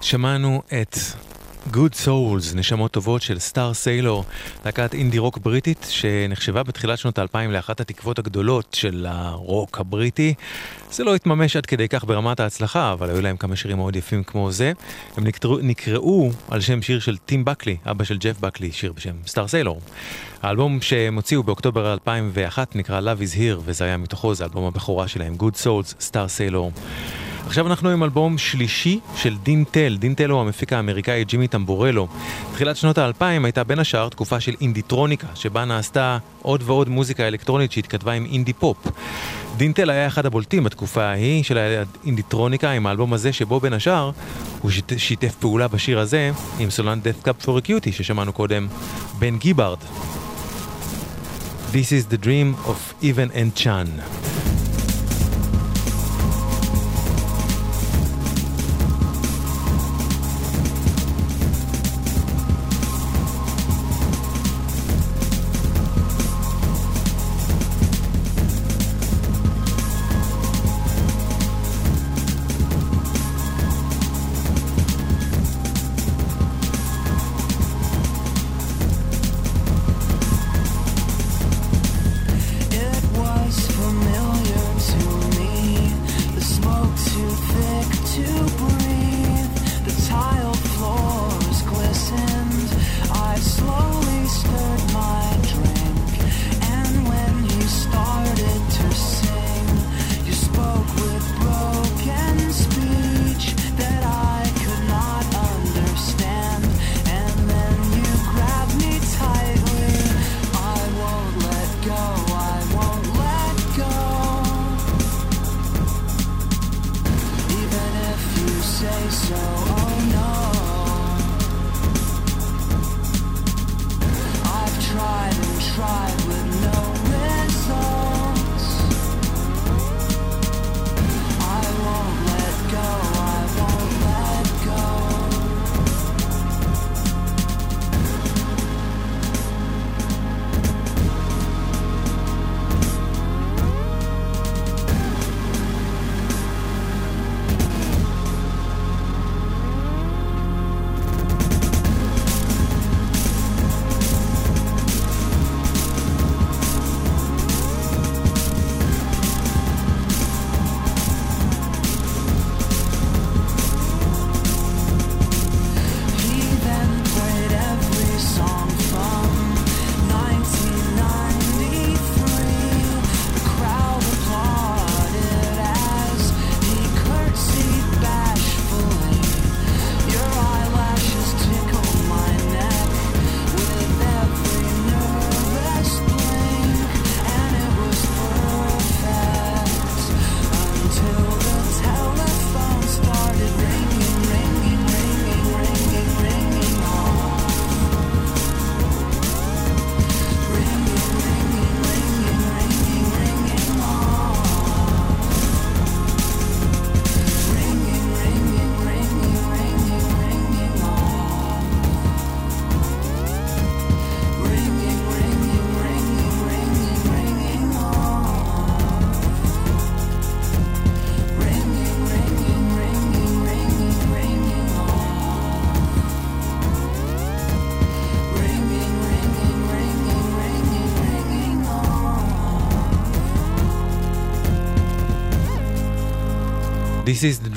שמענו את Good Souls, נשמות טובות של סטאר סיילור, להקת אינדי רוק בריטית שנחשבה בתחילת שנות האלפיים לאחת התקוות הגדולות של הרוק הבריטי. זה לא התממש עד כדי כך ברמת ההצלחה, אבל היו להם כמה שירים מאוד יפים כמו זה. הם נקראו, נקראו על שם שיר של טים בקלי, אבא של ג'ף בקלי, שיר בשם סטאר סיילור. האלבום שהם הוציאו באוקטובר 2001 נקרא Love is Here, וזה היה מתוכו, זה אלבום הבכורה שלהם, Good Souls, סטאר סיילור. עכשיו אנחנו עם אלבום שלישי של דין טל. דין טל הוא המפיק האמריקאי ג'ימי טמבורלו. תחילת שנות האלפיים הייתה בין השאר תקופה של אינדיטרוניקה, שבה נעשתה עוד ועוד מוזיקה אלקטרונית שהתכתבה עם אינדי פופ. דין טל היה אחד הבולטים בתקופה ההיא של האינדיטרוניקה עם האלבום הזה, שבו בין השאר הוא שית- שיתף פעולה בשיר הזה עם סולן Death Cup for a Cutie ששמענו קודם, בן גיבארד. This is the dream of Even and Chan.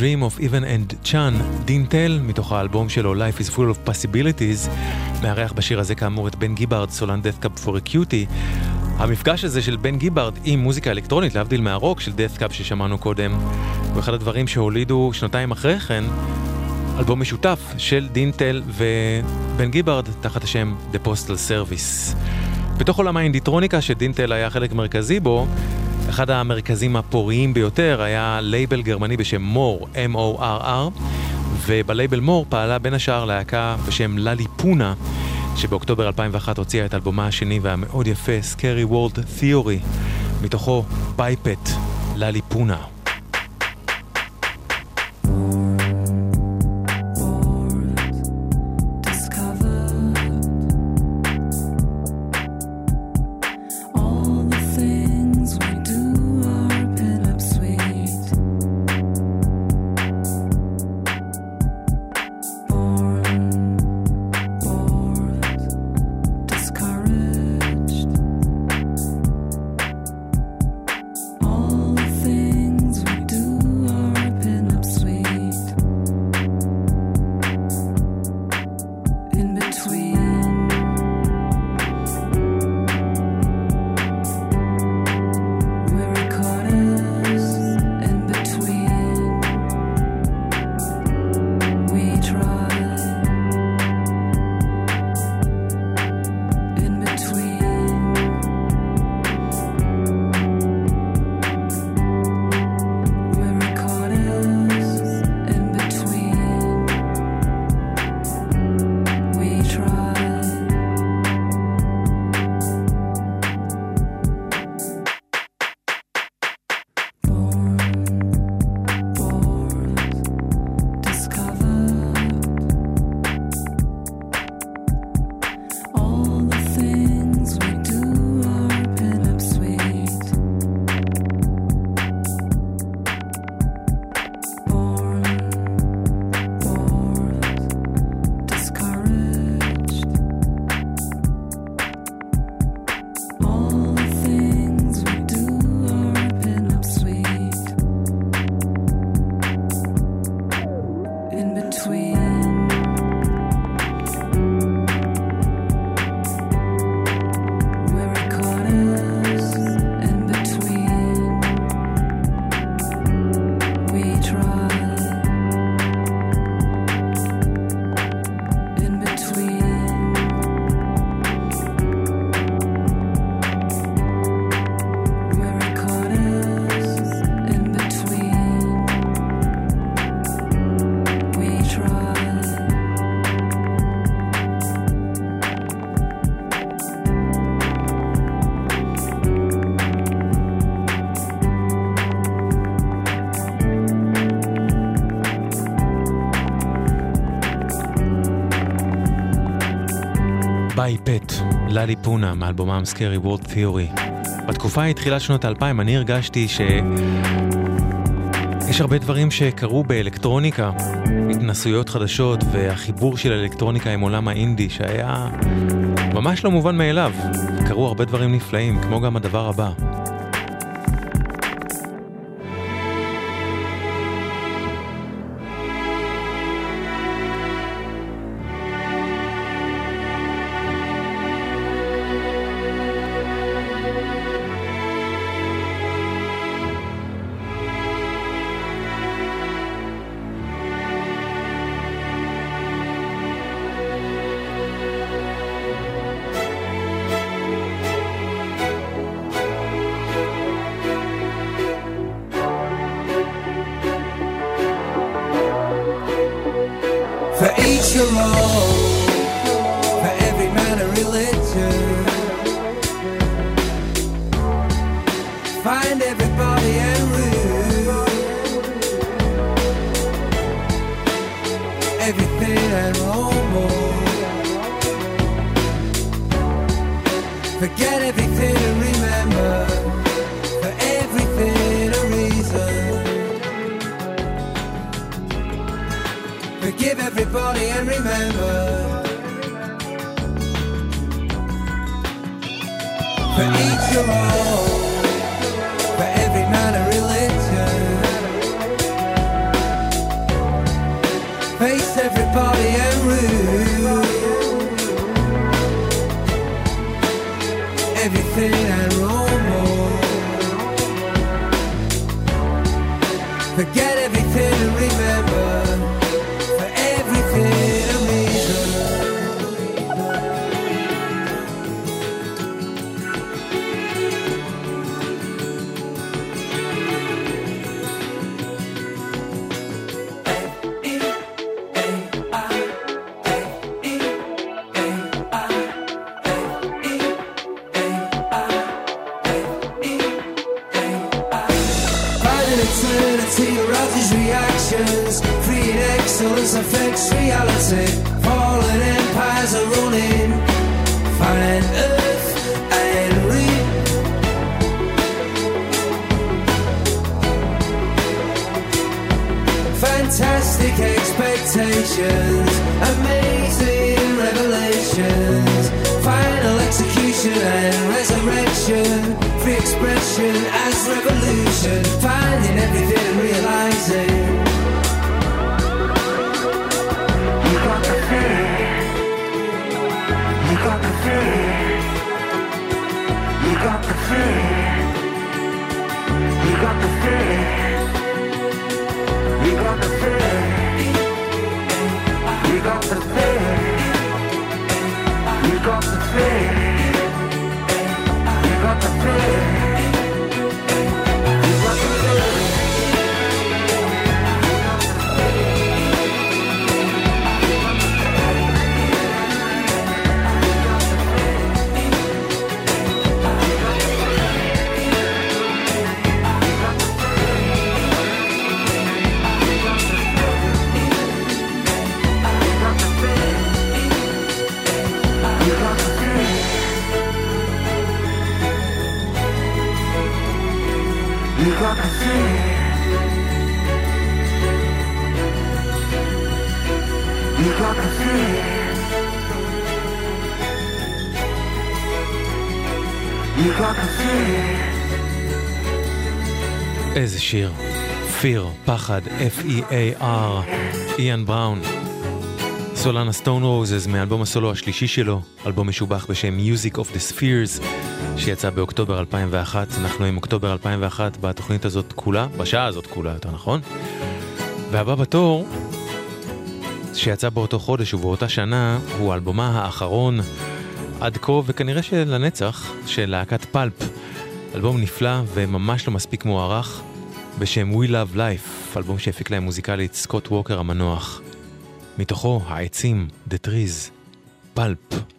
Dream of Even and Chan, דין טל, מתוך האלבום שלו Life is full of possibilities, מארח בשיר הזה כאמור את בן גיבארד, סולן Death Cup for a Cutie. המפגש הזה של בן גיבארד עם מוזיקה אלקטרונית, להבדיל מהרוק של Death Cup ששמענו קודם, הוא אחד הדברים שהולידו שנתיים אחרי כן אלבום משותף של דין טל ובן גיבארד תחת השם The Postal Service. בתוך עולם האינדיטרוניקה שדין טל היה חלק מרכזי בו, אחד המרכזים הפוריים ביותר היה לייבל גרמני בשם מור, M-O-R-R, ובלייבל מור פעלה בין השאר להקה בשם ללי פונה, שבאוקטובר 2001 הוציאה את אלבומה השני והמאוד יפה, Scary World Theory, מתוכו Bi-Pet, ללי פונה. ללי פונה, מאלבומם סקרי וורד תיאורי. בתקופה ההיא, תחילת שנות האלפיים, אני הרגשתי ש... יש הרבה דברים שקרו באלקטרוניקה, התנסויות חדשות והחיבור של אלקטרוניקה עם עולם האינדי שהיה ממש לא מובן מאליו. קרו הרבה דברים נפלאים, כמו גם הדבר הבא. איזה שיר. פיר, פחד, F-E-A-R, איאן בראון. סולנה סטון רוזס מאלבום הסולו השלישי שלו, אלבום משובח בשם Music of the Spheres, שיצא באוקטובר 2001. אנחנו עם אוקטובר 2001 בתוכנית הזאת כולה, בשעה הזאת כולה, יותר נכון. והבא בתור, שיצא באותו חודש ובאותה שנה, הוא אלבומה האחרון עד כה, וכנראה שלנצח, של להקת פלפ. אלבום נפלא וממש לא מספיק מוערך, בשם We Love Life, אלבום שהפיק להם מוזיקלית סקוט ווקר המנוח. מתוכו העצים, The Trees, פלפ.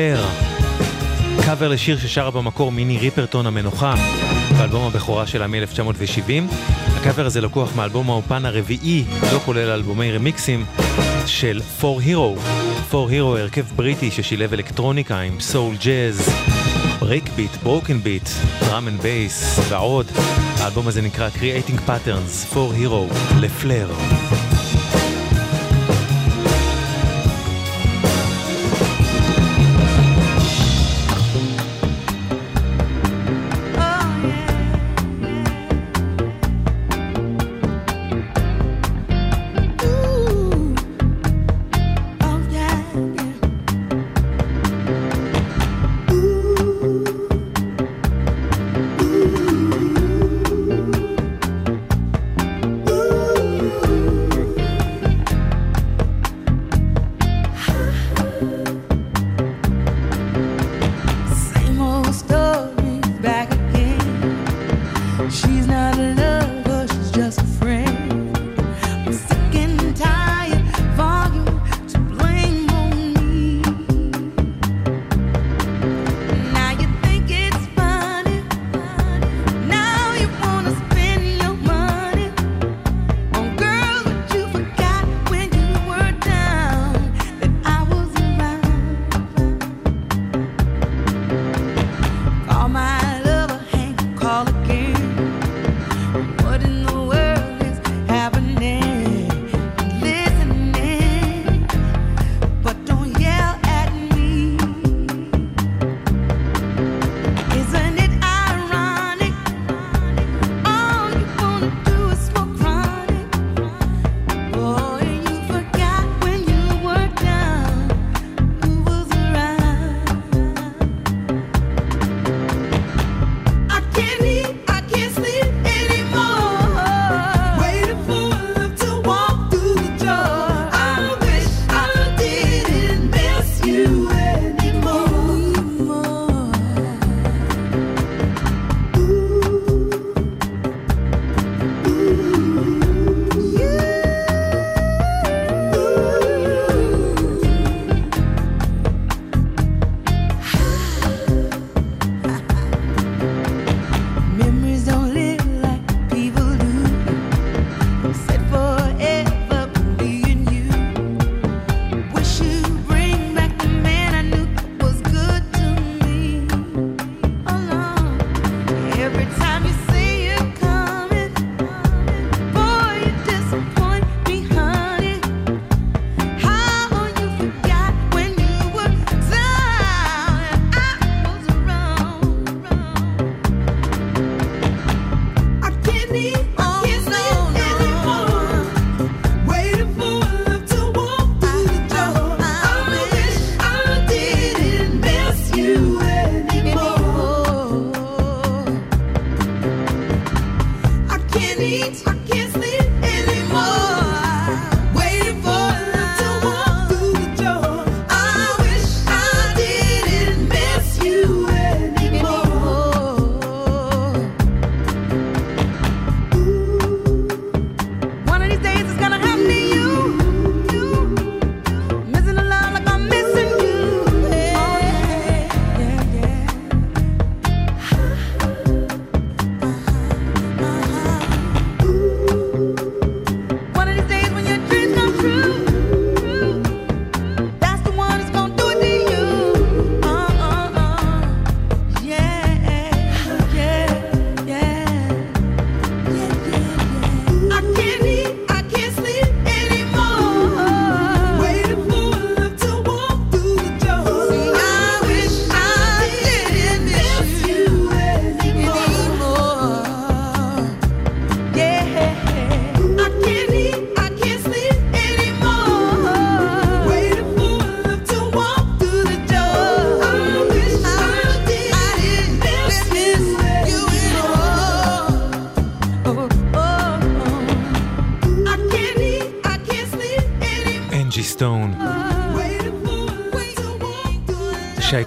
קלר, קאבר לשיר ששרה במקור מיני ריפרטון המנוחה, באלבום הבכורה שלה מ-1970. הקאבר הזה לקוח מאלבום האולפן הרביעי, לא כולל אלבומי רמיקסים, של 4 Hero. 4 Hero הרכב בריטי ששילב אלקטרוניקה עם סול ג'אז, break beat, broken beat, drum and bass ועוד. האלבום הזה נקרא Creating Patterns, 4 Hero, Les Fleur.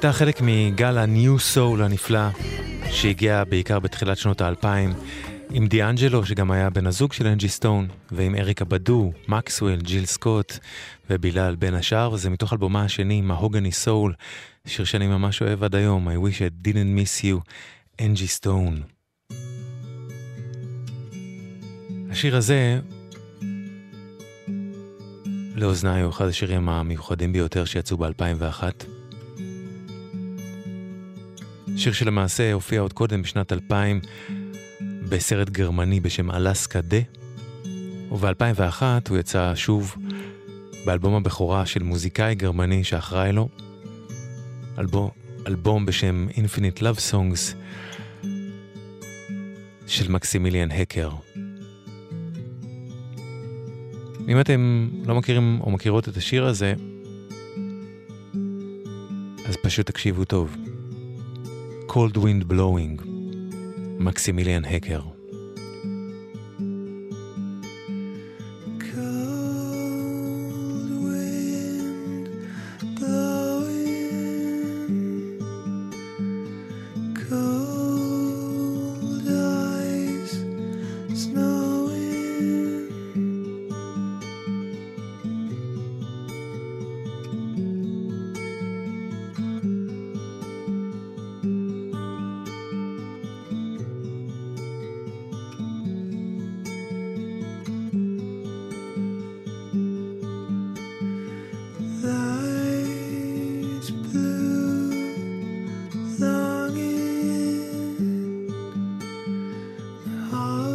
הייתה חלק מגל ה neo soul הנפלא, שהגיע בעיקר בתחילת שנות האלפיים, עם דיאנג'לו, שגם היה בן הזוג של אנג'י סטון, ועם אריקה בדו, מקסוול, ג'יל סקוט ובילאל בין השאר, וזה מתוך אלבומה השני, Mahogany Soul, שיר שאני ממש אוהב עד היום, I wish I didn't miss you, אנג'י סטון. השיר הזה לאוזניי הוא אחד השירים המיוחדים ביותר שיצאו ב-2001. שיר שלמעשה הופיע עוד קודם בשנת 2000 בסרט גרמני בשם אלסקה דה, וב-2001 הוא יצא שוב באלבום הבכורה של מוזיקאי גרמני שאחראי לו, אלבום, אלבום בשם Infinite Love Songs של מקסימיליאן הקר. אם אתם לא מכירים או מכירות את השיר הזה, אז פשוט תקשיבו טוב. Cold Wind Blowing, מקסימיליאן הקר. heart.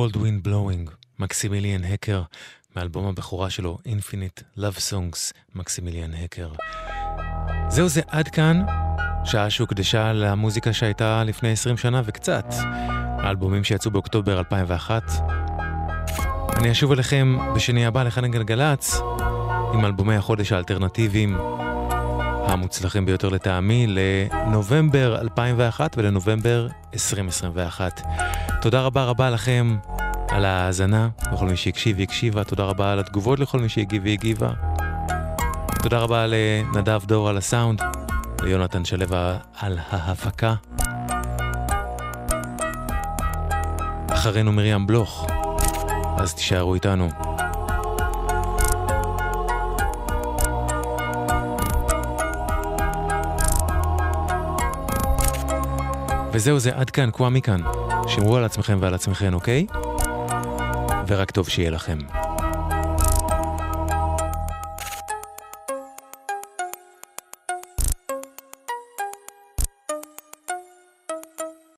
Cold Wind Blowing, מקסימיליאן הקר, מאלבום הבכורה שלו, Infinite Love Songs, מקסימיליאן הקר. זהו זה עד כאן, שעה שהוקדשה למוזיקה שהייתה לפני 20 שנה וקצת, האלבומים שיצאו באוקטובר 2001. אני אשוב אליכם בשני הבא לכאן גלגלצ, עם אלבומי החודש האלטרנטיביים המוצלחים ביותר לטעמי לנובמבר 2001 ולנובמבר 2021. תודה רבה רבה לכם על ההאזנה, לכל מי שהקשיב והקשיבה, תודה רבה על התגובות לכל מי שהגיב והגיבה. תודה רבה לנדב דור על הסאונד, ליונתן שלו על ההפקה. אחרינו מרים בלוך, אז תישארו איתנו. וזהו זה, עד כאן, קווה מכאן. שמרו על עצמכם ועל עצמכם, אוקיי? ורק טוב שיהיה לכם.